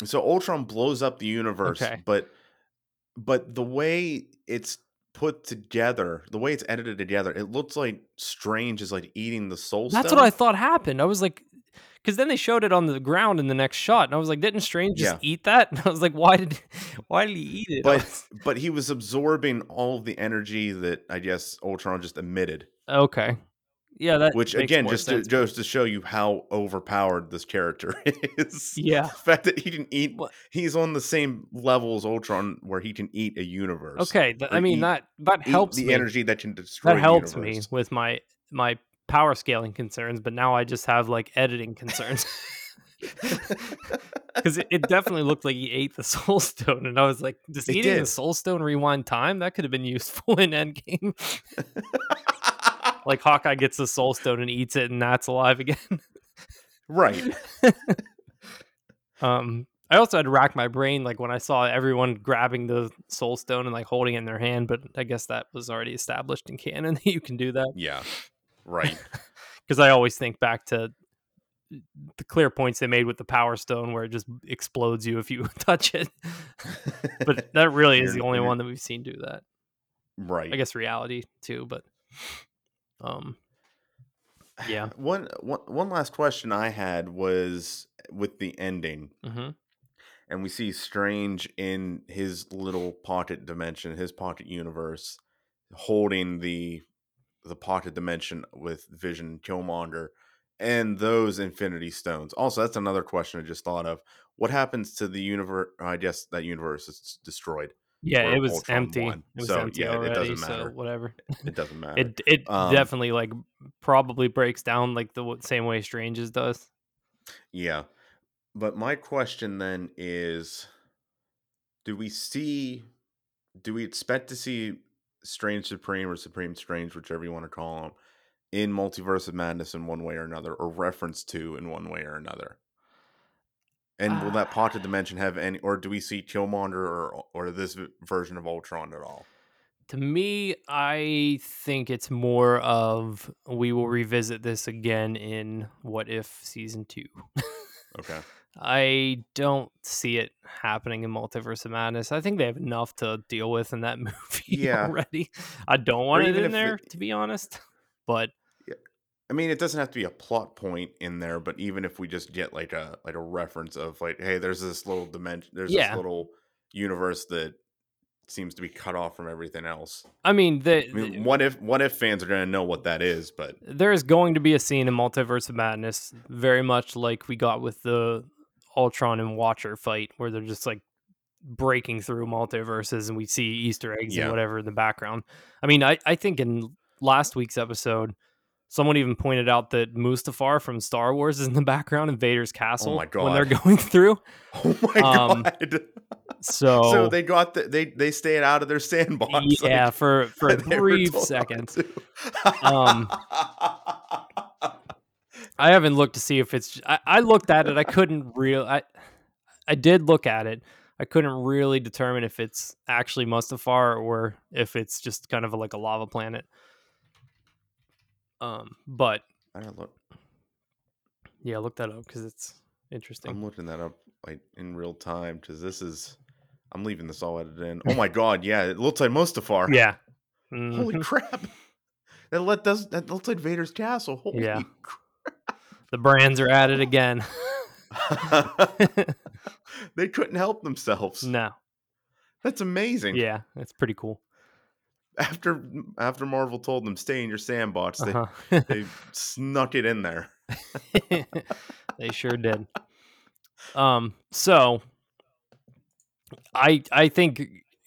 so Ultron blows up the universe, Okay. but but the way it's put together, the way it's edited together, it looks like Strange is like eating the soul That's what I thought happened. I was like, because then they showed it on the ground in the next shot, and I was like, didn't Strange just Yeah. eat that? And I was like, why did, why did he eat it? But was- but he was absorbing all the energy that I guess Ultron just emitted. okay, yeah, that Which again, just to, just to show you how overpowered this character is. yeah, The fact that he can eat, What- he's on the same level as Ultron, where he can eat a universe. okay. I mean eat- that that helps the me. energy that can destroy. that helps me with my my power scaling concerns, but now I just have like editing concerns. Because it, it definitely looked like he ate the soul stone, and I was like, "Does eating the soul stone rewind time? That could have been useful in Endgame." like Hawkeye gets the soul stone and eats it, and that's alive again. right. Um, I also had to rack my brain like when I saw everyone grabbing the soul stone and like holding it in their hand, but I guess that was already established in canon that you can do that. Yeah. Right. Because I always think back to the clear points they made with the power stone where it just explodes you if you touch it. but that really is the only one that we've seen do that. right. I guess reality too, but um yeah. One, one one last question I had was with the ending, hmm and we see Strange in his little pocket dimension, his pocket universe, holding the the pocket dimension with Vision Killmonger and those Infinity Stones. Also, that's another question I just thought of. What happens to the universe? I guess that universe is destroyed. Yeah, it was Ultron empty. won. It was So, empty yeah, it already, doesn't so matter. whatever. It doesn't matter. It it Um, definitely like probably breaks down like the same way Strange's does. Yeah. But my question then is do we see do we expect to see Strange Supreme or Supreme Strange, whichever you want to call him, in Multiverse of Madness in one way or another, or reference to in one way or another? And will that pocket ah. dimension have any or do we see Killmonger or or this version of Ultron at all? To me, I think it's more of we will revisit this again in What If season two. Okay. I don't see it happening in Multiverse of Madness. I think they have enough to deal with in that movie Yeah. already. I don't want it in there, it- to be honest. But I mean, it doesn't have to be a plot point in there, but even if we just get like a like a reference of like, hey, there's this little dimension, there's Yeah. this little universe that seems to be cut off from everything else. I mean, the, I mean, what if what if fans are gonna know what that is? But there is going to be a scene in Multiverse of Madness, very much like we got with the Ultron and Watcher fight, where they're just like breaking through multiverses and we see Easter eggs Yeah. and whatever in the background. I mean, I, I think in last week's episode, someone even pointed out that Mustafar from Star Wars is in the background in Vader's castle Oh my when they're going through. oh my Um, god! So, so they got the, they they stayed out of their sandbox. yeah, like, for for a brief second. Um, I haven't looked to see if it's. I, I looked at it. I couldn't real. I I did look at it. I couldn't really determine if it's actually Mustafar or if it's just kind of like a lava planet. Um, but I don't look. Yeah, look that up because it's interesting. I'm looking that up like in real time because this is. I'm leaving this all edited in. Oh my god, yeah, it looks like Mustafar. yeah. Holy Mhm. crap. That let does that looks like Vader's castle. Holy Yeah. The brands are at it again. they couldn't help themselves. no. That's amazing. Yeah, it's pretty cool. After after Marvel told them stay in your sandbox, they, Uh-huh. they snuck it in there. they sure did. Um, so I I think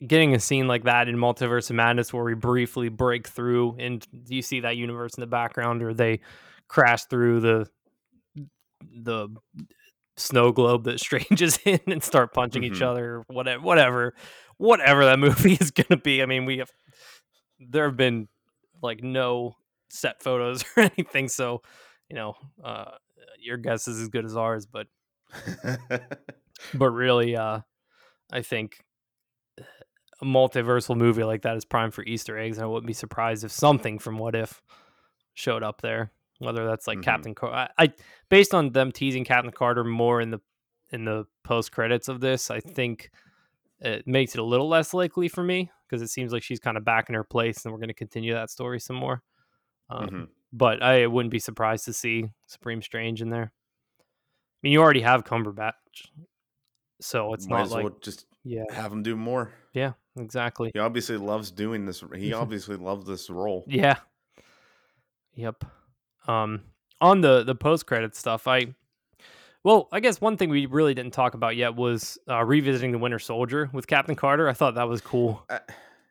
getting a scene like that in Multiverse of Madness where we briefly break through and you see that universe in the background or they crash through the the snow globe that Strange is in and start punching each Mhm. other whatever whatever whatever that movie is gonna be. I mean we have there have been like no set photos or anything, so you know, uh, your guess is as good as ours, but but really, uh, I think a multiversal movie like that is prime for Easter eggs, and I wouldn't be surprised if something from What If showed up there. Whether that's like Mhm. Captain Carter, I, I based on them teasing Captain Carter more in the in the post credits of this, I think it makes it a little less likely for me because it seems like she's kind of back in her place, and we're going to continue that story some more. Um, Mhm. but I wouldn't be surprised to see Supreme Strange in there. I mean, you already have Cumberbatch, so it's Might not as like well just yeah, have him do more. yeah, exactly. He obviously loves doing this. He obviously loves this role. Yeah. Yep. Um on the the post credit stuff, I well, I guess one thing we really didn't talk about yet was uh, revisiting the Winter Soldier with Captain Carter. I thought that was cool. Uh,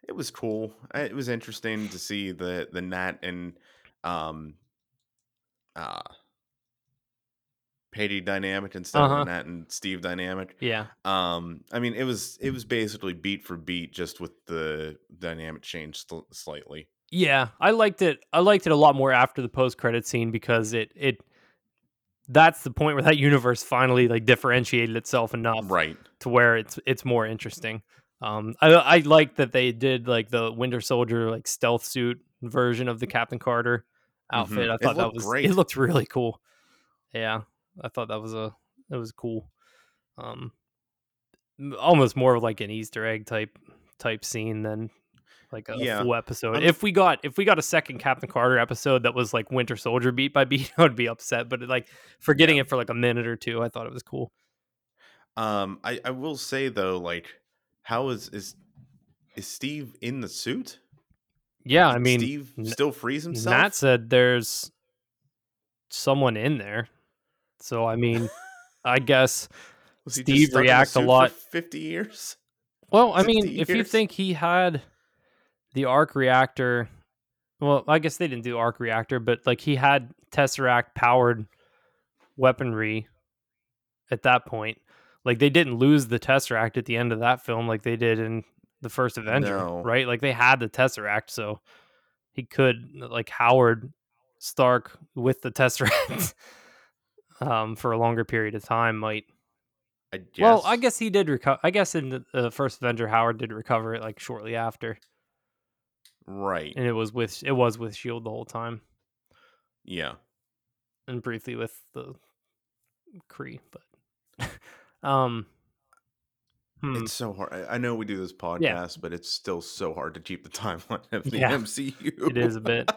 it was cool. Uh, It was interesting to see the the Nat and um uh Peggy dynamic instead Uh-huh. of the Nat and Steve dynamic. Yeah. Um, I mean, it was it was basically beat for beat, just with the dynamic change sl- slightly. Yeah, I liked it. I liked it a lot more after the post credit scene because it it that's the point where that universe finally like differentiated itself enough Right. to where it's it's more interesting. Um, I I like that they did like the Winter Soldier like stealth suit version of the Captain Carter outfit. Mhm. I thought that was great. it looked really cool. Yeah, I thought that was a it was cool. Um, almost more of like an Easter egg type type scene than like a Yeah. full episode. I'm- if we got if we got a second Captain Carter episode that was like Winter Soldier beat by beat, I would be upset. But like for getting it for like a minute or two, I thought it was cool. Um, I I will say though, like, how is is is Steve in the suit? Yeah, I mean, Steve still frees himself. Matt said there's someone in there. So I mean, I guess Steve stuck in the reacts a lot- Fifty years. Well, I mean, 60 if you think he had the arc reactor, well, I guess they didn't do arc reactor, but like he had Tesseract powered weaponry at that point. Like they didn't lose the Tesseract at the end of that film like they did in the first Avenger, No. right? Like they had the Tesseract, so he could like Howard Stark with the Tesseract um for a longer period of time might I guess. well, I guess he did recover. I guess in the, the first Avenger, Howard did recover it like shortly after, right. and it was with it was with Shield the whole time, Yeah. and briefly with the Kree, But um, hmm, It's so hard. I, know we do this podcast, but it's still so hard to keep the timeline of the Yeah, MCU. it is a bit,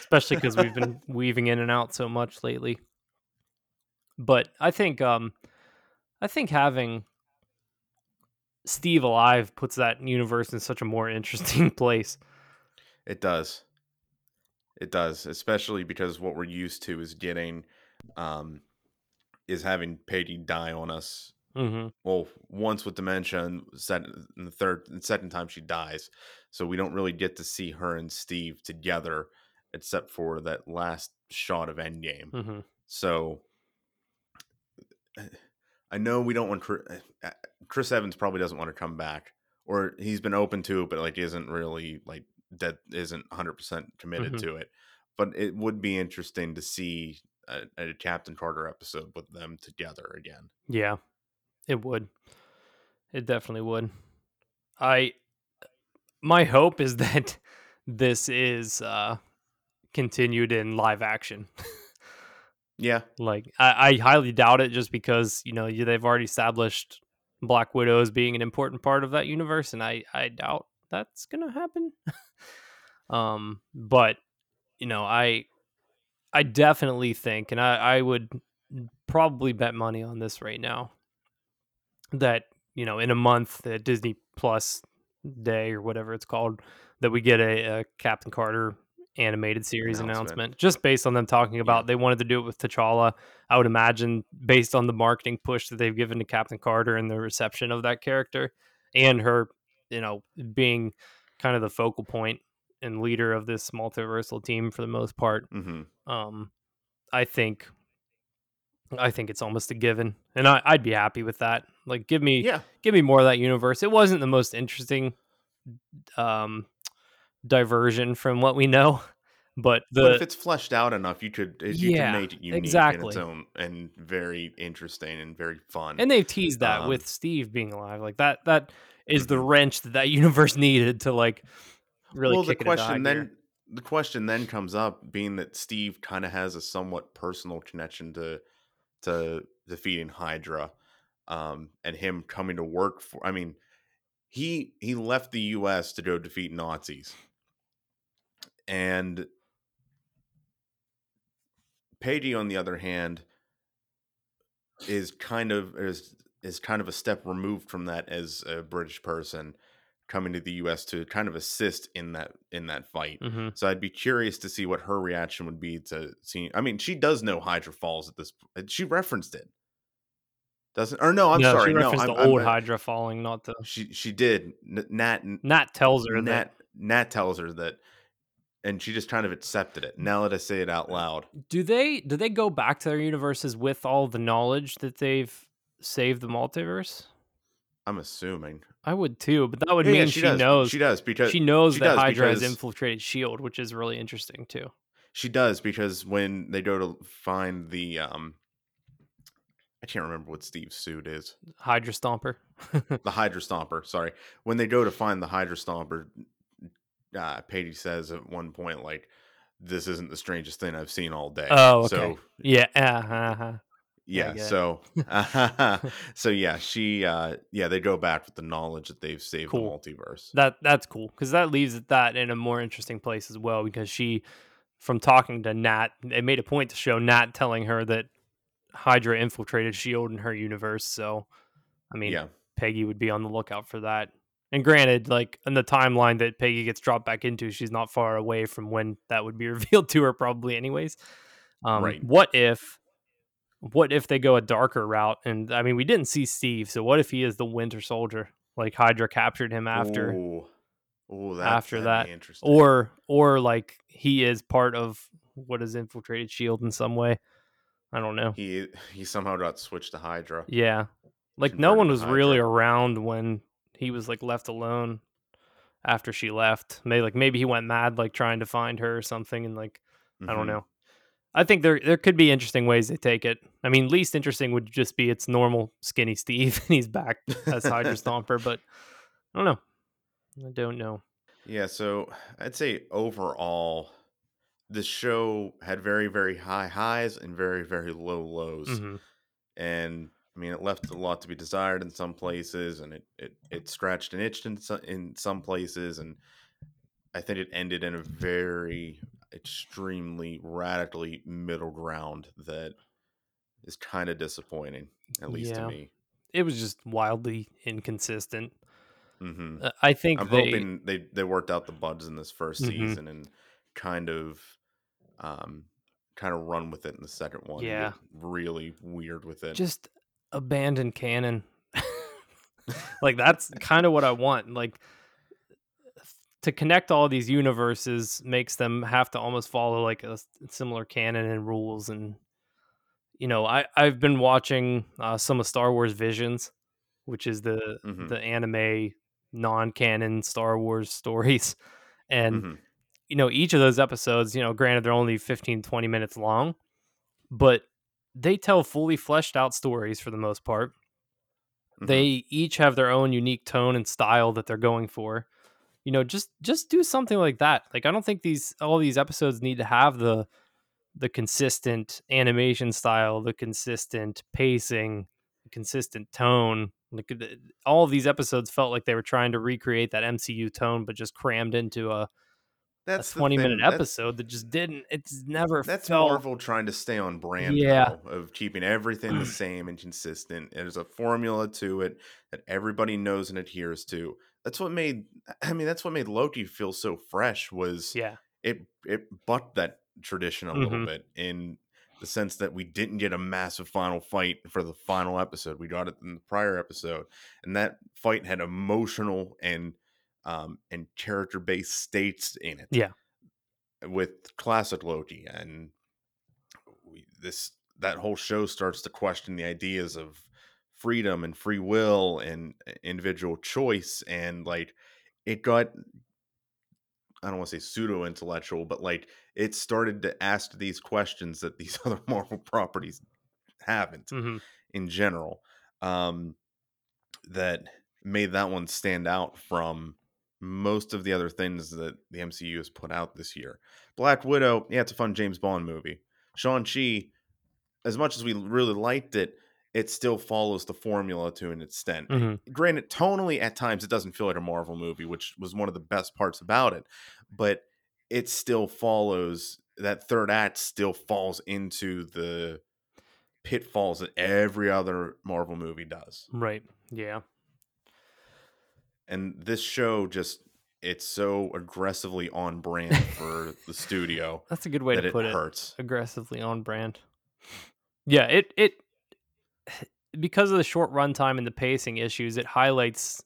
especially because we've been weaving in and out so much lately. But I think um, I think having Steve alive puts that universe in such a more interesting place. It does. It does, especially because what we're used to is getting, um, is having Peggy die on us. hmm Well, once with dementia, and set and the third and second time she dies, so we don't really get to see her and Steve together, except for that last shot of Endgame. hmm So I know we don't want Chris, Chris Evans probably doesn't want to come back, or he's been open to it, but like isn't really like that isn't 100 percent committed Mhm. to it. But it would be interesting to see a, a Captain Carter episode with them together again. Yeah, it would. It definitely would. I my hope is that this is uh continued in live action. Yeah. Like I, I highly doubt it, just because you know you, they've already established Black Widow as being an important part of that universe, and I I doubt that's gonna happen. um, but you know I I definitely think, and I I would probably bet money on this right now that you know in a month that Disney Plus Day or whatever it's called that we get a, a Captain Carter animated series announcement. Announcement. just based on them talking about they wanted to do it with T'Challa. I would imagine based on the marketing push that they've given to Captain Carter and the reception of that character and her, you know, being kind of the focal point and leader of this multiversal team for the most part. hmm Um, I think, I think it's almost a given, and I, I'd be happy with that. Like, give me, Yeah. give me more of that universe. It wasn't the most interesting, um, diversion from what we know, but the but if it's fleshed out enough, you could you Yeah, can make it unique in exactly. its own and very interesting and very fun. and they've teased that Um, with Steve being alive. Like that, that is the Mhm. wrench that that universe needed to like really well, the kick it into question gear. then the question then comes up, being that Steve kind of has a somewhat personal connection to to defeating Hydra, um, and him coming to work for. I mean, he he left the U.S. to go defeat Nazis, and Peggy, on the other hand, is kind of is is kind of a step removed from that as a British person coming to the US to kind of assist in that in that fight. hmm So I'd be curious to see what her reaction would be to seeing I mean, she does know Hydra Falls at this. She referenced it. Doesn't or no, I'm no, sorry. she No, referenced I'm, the I'm- old uh, Hydra falling, not the. She she did. Nat Nat tells her that Nat Nat tells her that and she just kind of accepted it. Now that I say it out loud. Do they do they go back to their universes with all the knowledge that they've saved the multiverse? I'm assuming. I would too, but that would Yeah, yeah, mean she, does. knows She does because she knows she that Hydra has infiltrated Shield, which is really interesting too. She does because when they go to find the um I can't remember what Steve's suit is. Hydra Stomper. The Hydra Stomper, sorry. When they go to find the Hydra Stomper, uh Peggy says at one point like this isn't the strangest thing I've seen all day. Oh, okay. So yeah. Uh-huh. Yeah, yeah, get it. so so yeah, she uh yeah, they go back with the knowledge that they've saved Cool. the multiverse. That that's cool because that leaves that in a more interesting place as well. Because she, from talking to Nat, it made a point to show Nat telling her that Hydra infiltrated Shield in her universe. So, I mean, yeah. Peggy would be on the lookout for that. And granted, like in the timeline that Peggy gets dropped back into, she's not far away from when that would be revealed to her, probably, anyways. Um, Right. What if, what if they go a darker route? And I mean, we didn't see Steve, so what if he is the Winter Soldier? Like Hydra captured him after, Ooh. Ooh, that, after that'd be interesting. or or like he is part of what has infiltrated Shield in some way. I don't know. he he somehow got switched to Hydra. Yeah. Like no one was really around when he was like left alone after she left. Maybe like maybe he went mad like trying to find her or something and like I don't Mhm. know. I think there there could be interesting ways they take it. I mean, least interesting would just be it's normal skinny Steve and he's back as Hydra Stomper, but I don't know. I don't know. Yeah, so I'd say overall, the show had very, very high highs and very, very low lows. Mhm. And I mean, it left a lot to be desired in some places, and it it, it scratched and itched in some, in some places, and I think it ended in a very extremely radically middle ground that is kind of disappointing, at least Yeah. to me. It was just wildly inconsistent. hmm Uh, I think I'm they hoping they they worked out the bugs in this 1st Mhm. season and kind of um kind of run with it in the second one. Yeah. really weird with it. just abandon canon. like that's kind of what I want. Like to connect all these universes makes them have to almost follow like a similar canon and rules and you know, I I've been watching uh, some of Star Wars Visions, which is the Mhm. the anime non-canon Star Wars stories. And Mhm. you know, each of those episodes, you know, granted they're only 15 20 minutes long, but they tell fully fleshed out stories for the most part. Mhm. They each have their own unique tone and style that they're going for. You know, just just do something like that. Like I don't think these all these episodes need to have the the consistent animation style, the consistent pacing, the consistent tone. Like uh, the, all these episodes felt like they were trying to recreate that MCU tone, but just crammed into a That's a 20 minute thing. That's- episode that just didn't. It's never That's felt. Marvel trying to stay on brand, Yeah. of keeping everything the same and consistent. There's a formula to it that everybody knows and adheres to. That's what made. I mean, that's what made Loki feel so fresh. Was Yeah, it? It bucked that tradition a little Mhm. bit in the sense that we didn't get a massive final fight for the final episode. We got it in the prior episode, and that fight had emotional and um and character based states in it yeah, with classic Loki, and we, this that whole show starts to question the ideas of freedom and free will and uh, individual choice, and like it got. I don't want to say pseudo intellectual, but like it started to ask these questions that these other Marvel properties haven't hmm in general um, that made that one stand out from most of the other things that the MCU has put out this year. Black Widow, yeah, it's a fun James Bond movie. Shang-Chi, as much as we really liked it, it still follows the formula to an extent. hmm Granted, tonally at times it doesn't feel like a Marvel movie, which was one of the best parts about it, but it still follows that third act still falls into the pitfalls that every other Marvel movie does. right, yeah, And this show just it's so aggressively on brand for the studio that's a good way to it put it. hurts. Aggressively on brand. Yeah, it it because of the short runtime and the pacing issues, it highlights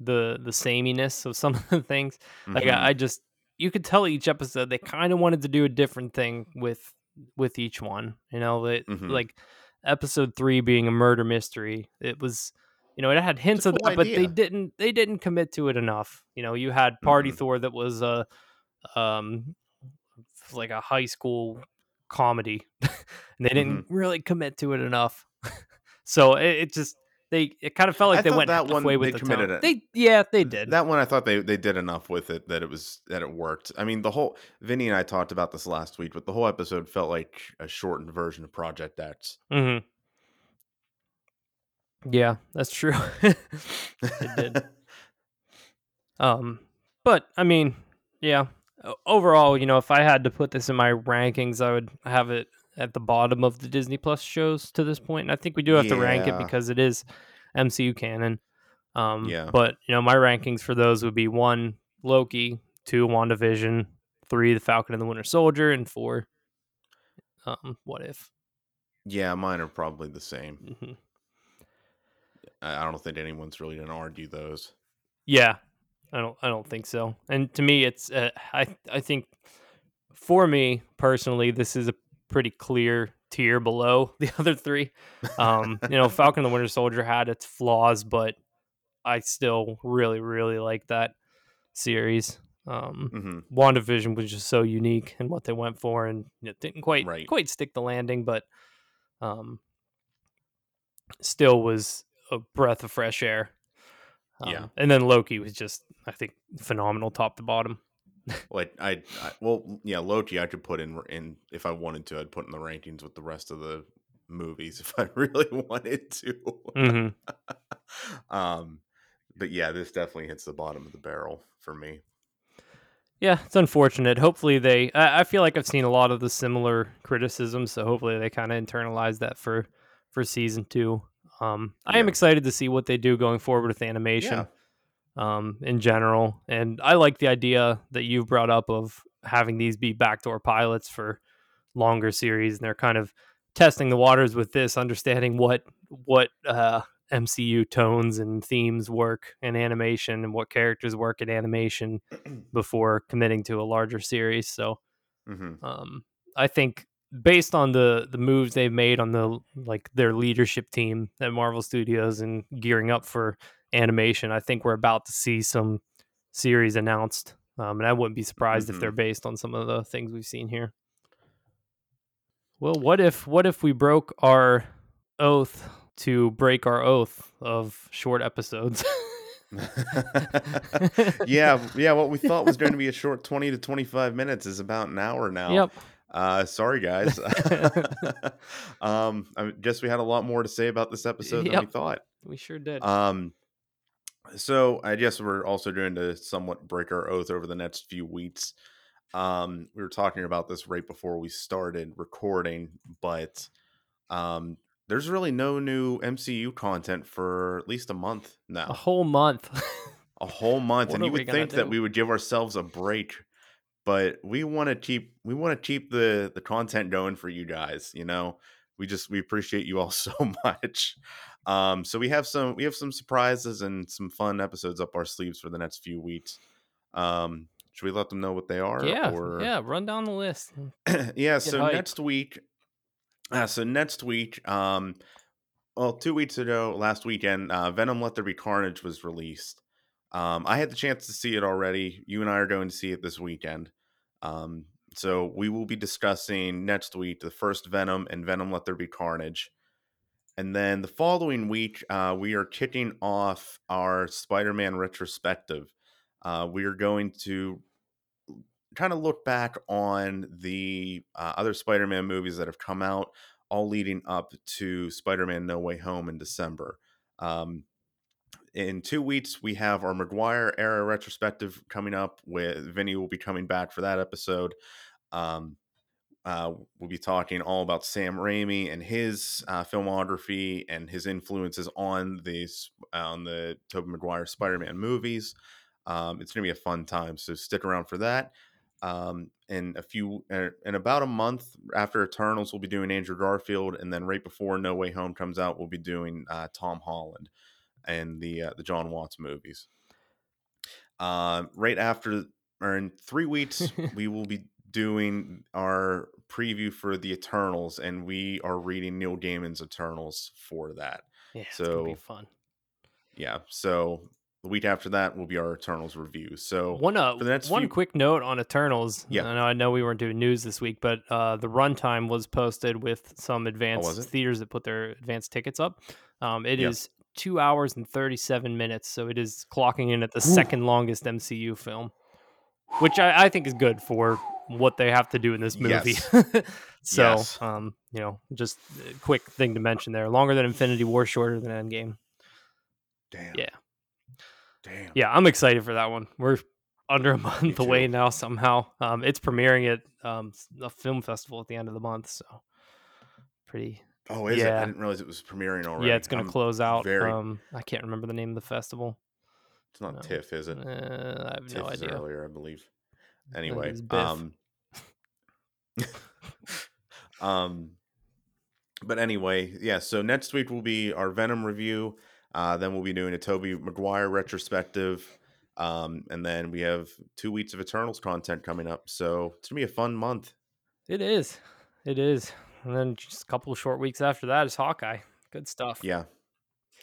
the the sameness of some of the things. Like Mhm. I, I just you could tell each episode they kind of wanted to do a different thing with with each one. You know, Mhm. like episode three being a murder mystery. It was you know, it had hints of that, but they didn't they didn't commit to it enough. You know, you had Party Mhm. Thor that was a um like a high school comedy. and they didn't Mm-hmm. really commit to it enough. So it, it just they it kind of felt like I they went that one halfway with they the committed tone. it. They yeah, they did. That one I thought they they did enough with it that it was that it worked. I mean, the whole Vinny and I talked about this last week, but the whole episode felt like a shortened version of Project X. hmm Yeah, that's true. it did. Um, but I mean, yeah. Overall, you know, if I had to put this in my rankings, I would have it at the bottom of the Disney Plus shows to this point. And I think we do have to rank it because it is MCU canon. Um, Yeah. But you know, my rankings for those would be one Loki, two WandaVision, three The Falcon and the Winter Soldier, and four. Um, what if? Yeah, mine are probably the same. hmm I I don't think anyone's really going to argue those. Yeah, I don't. I don't think so. And to me, it's. Uh, I. I think, for me personally, this is a pretty clear tier below the other three. Um, you know, Falcon the Winter Soldier had its flaws, but I still really, really like that series. Um, hmm WandaVision was just so unique and what they went for, and it didn't quite Right. quite stick the landing, but um, still was a breath of fresh air. Yeah. Um, and then Loki was just, I think, phenomenal, top to bottom. Like I, I, well, yeah, Loki I could put in in if I wanted to. I'd put in the rankings with the rest of the movies if I really wanted to. hmm um, but yeah, this definitely hits the bottom of the barrel for me. Yeah, it's unfortunate. Hopefully, they. I, I feel like I've seen a lot of the similar criticisms, so hopefully they kind of internalize that for for season two. Um, I am excited to see what they do going forward with animation. Um, in general. And I like the idea that you've brought up of having these be backdoor pilots for longer series, and they're kind of testing the waters with this, understanding what what uh, MCU tones and themes work in animation and what characters work in animation before committing to a larger series. So hmm um, I think based on the the moves they've made on the like their leadership team at Marvel Studios and gearing up for animation, I think we're about to see some series announced. Um, and I wouldn't be surprised if they're Mhm. based on some of the things we've seen here. Well, what if what if we broke our oath to break our oath of short episodes? yeah, yeah. What we thought was going to be a short twenty to twenty-five minutes is about an hour now. Yep. Uh, sorry, guys. um, I guess we had a lot more to say about this episode than we thought. we sure did. Um, so I guess we're also going to somewhat break our oath over the next few weeks. Um, we were talking about this right before we started recording, but um, there's really no new MCU content for at least a month now. a whole month. A whole month, and you would think that we would give ourselves a break, but we want to keep we want to keep the the content going for you guys. You know, we just we appreciate you all so much. Um, so we have some we have some surprises and some fun episodes up our sleeves for the next few weeks. Um, should we let them know what they are? yeah, or... yeah. Run down the list. yeah. So hype. next week, uh, so next week, um, well, two weeks ago, last weekend, uh, Venom: Let There Be Carnage was released. Um, I had the chance to see it already. You and I are going to see it this weekend. Um, so we will be discussing next week the first Venom and Venom: Let There Be Carnage. And then the following week, uh, we are kicking off our Spider Man retrospective. Uh, we are going to kind of look back on the uh, other Spider Man movies that have come out, all leading up to Spider Man No Way Home in December. Um, in two weeks, we have our Maguire era retrospective coming up. With Vinny will be coming back for that episode. Um, uh, we'll be talking all about Sam Raimi and his uh, filmography and his influences on these on the Tobey Maguire Spider-Man movies. Um, it's gonna be a fun time, so stick around for that. Um, in a few, uh, in about a month after Eternals, we'll be doing Andrew Garfield, and then right before No Way Home comes out, we'll be doing uh, Tom Holland and the uh, the Jon Watts movies. Uh, right after, or in three weeks, we will be doing our preview for the Eternals, and we are reading Neil Gaiman's Eternals for that. Yeah, it's gonna be So- fun. Yeah, so the week after that will be our Eternals review. So One uh, for the next one few- quick note on Eternals. Yeah. I know I know we weren't doing news this week, but uh, the runtime was posted with some advanced Oh, theaters that put their advanced tickets up. Um, it is Yep. Two hours and thirty seven minutes, so it is clocking in at the second longest MCU film, which I, I think is good for what they have to do in this movie. so, Yes. um, you know, just a quick thing to mention there: longer than Infinity War, shorter than Endgame. damn, Yeah. damn, yeah, I'm excited for that one. We're under a month away now somehow. Um, it's premiering at um, a film festival at the end of the month, so pretty. Oh, is it? Yeah. I didn't realize it was premiering already. Yeah, it's going to close out. very- Um, I can't remember the name of the festival. It's not no. TIFF, is it? Uh, I have TIFF no idea. earlier, I believe. Anyway, um, um, but anyway, yeah. So next week will be our Venom review. Uh, then we'll be doing a Tobey Maguire retrospective. Um, and then we have two weeks of Eternals content coming up. So it's gonna be a fun month. It is. It is. And then just a couple of short weeks after that is Hawkeye. Good stuff. Yeah.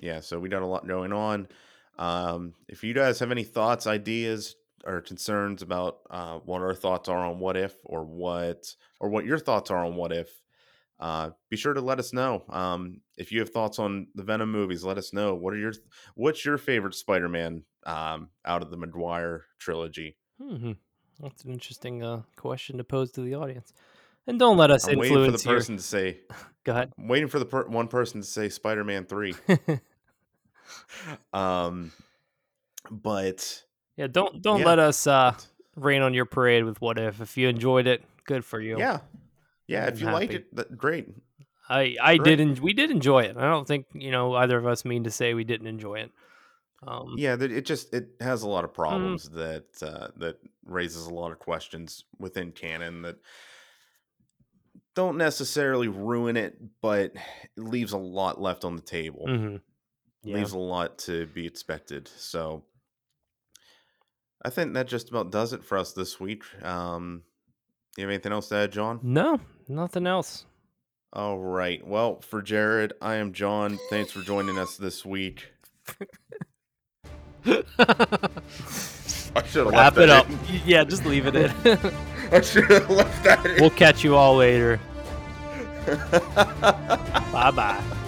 Yeah. So we got a lot going on. Um, if you guys have any thoughts, ideas, or concerns about uh, what our thoughts are on what if or what or what your thoughts are on what if, uh, be sure to let us know. Um, if you have thoughts on the Venom movies, let us know. What are your what's your favorite Spider-Man um, out of the Maguire trilogy? hmm That's an interesting uh, question to pose to the audience. And don't let us I'm waiting for the influence your. person to say. Go ahead. I'm waiting for the per- one person to say Spider-Man three. Um, but yeah, don't don't Yeah. let us uh, rain on your parade with what if. If you enjoyed it, good for you. yeah, yeah. If I'm you like happy. it, that, great. I I Great. did. En- we did enjoy it. I don't think you know either of us mean to say we didn't enjoy it. Um, Yeah, it just it has a lot of problems that uh, that raises a lot of questions within canon that don't necessarily ruin it, but it leaves a lot left on the table. mhm. Yeah. Leaves a lot to be expected. So I think that just about does it for us this week. Um, you have anything else to add, John? No, nothing else. All right. Well, for Jared, I am John. Thanks for joining us this week. I should have Wrap it up. Yeah, just leave it in. I should have left that in. we'll catch you all later. Bye bye.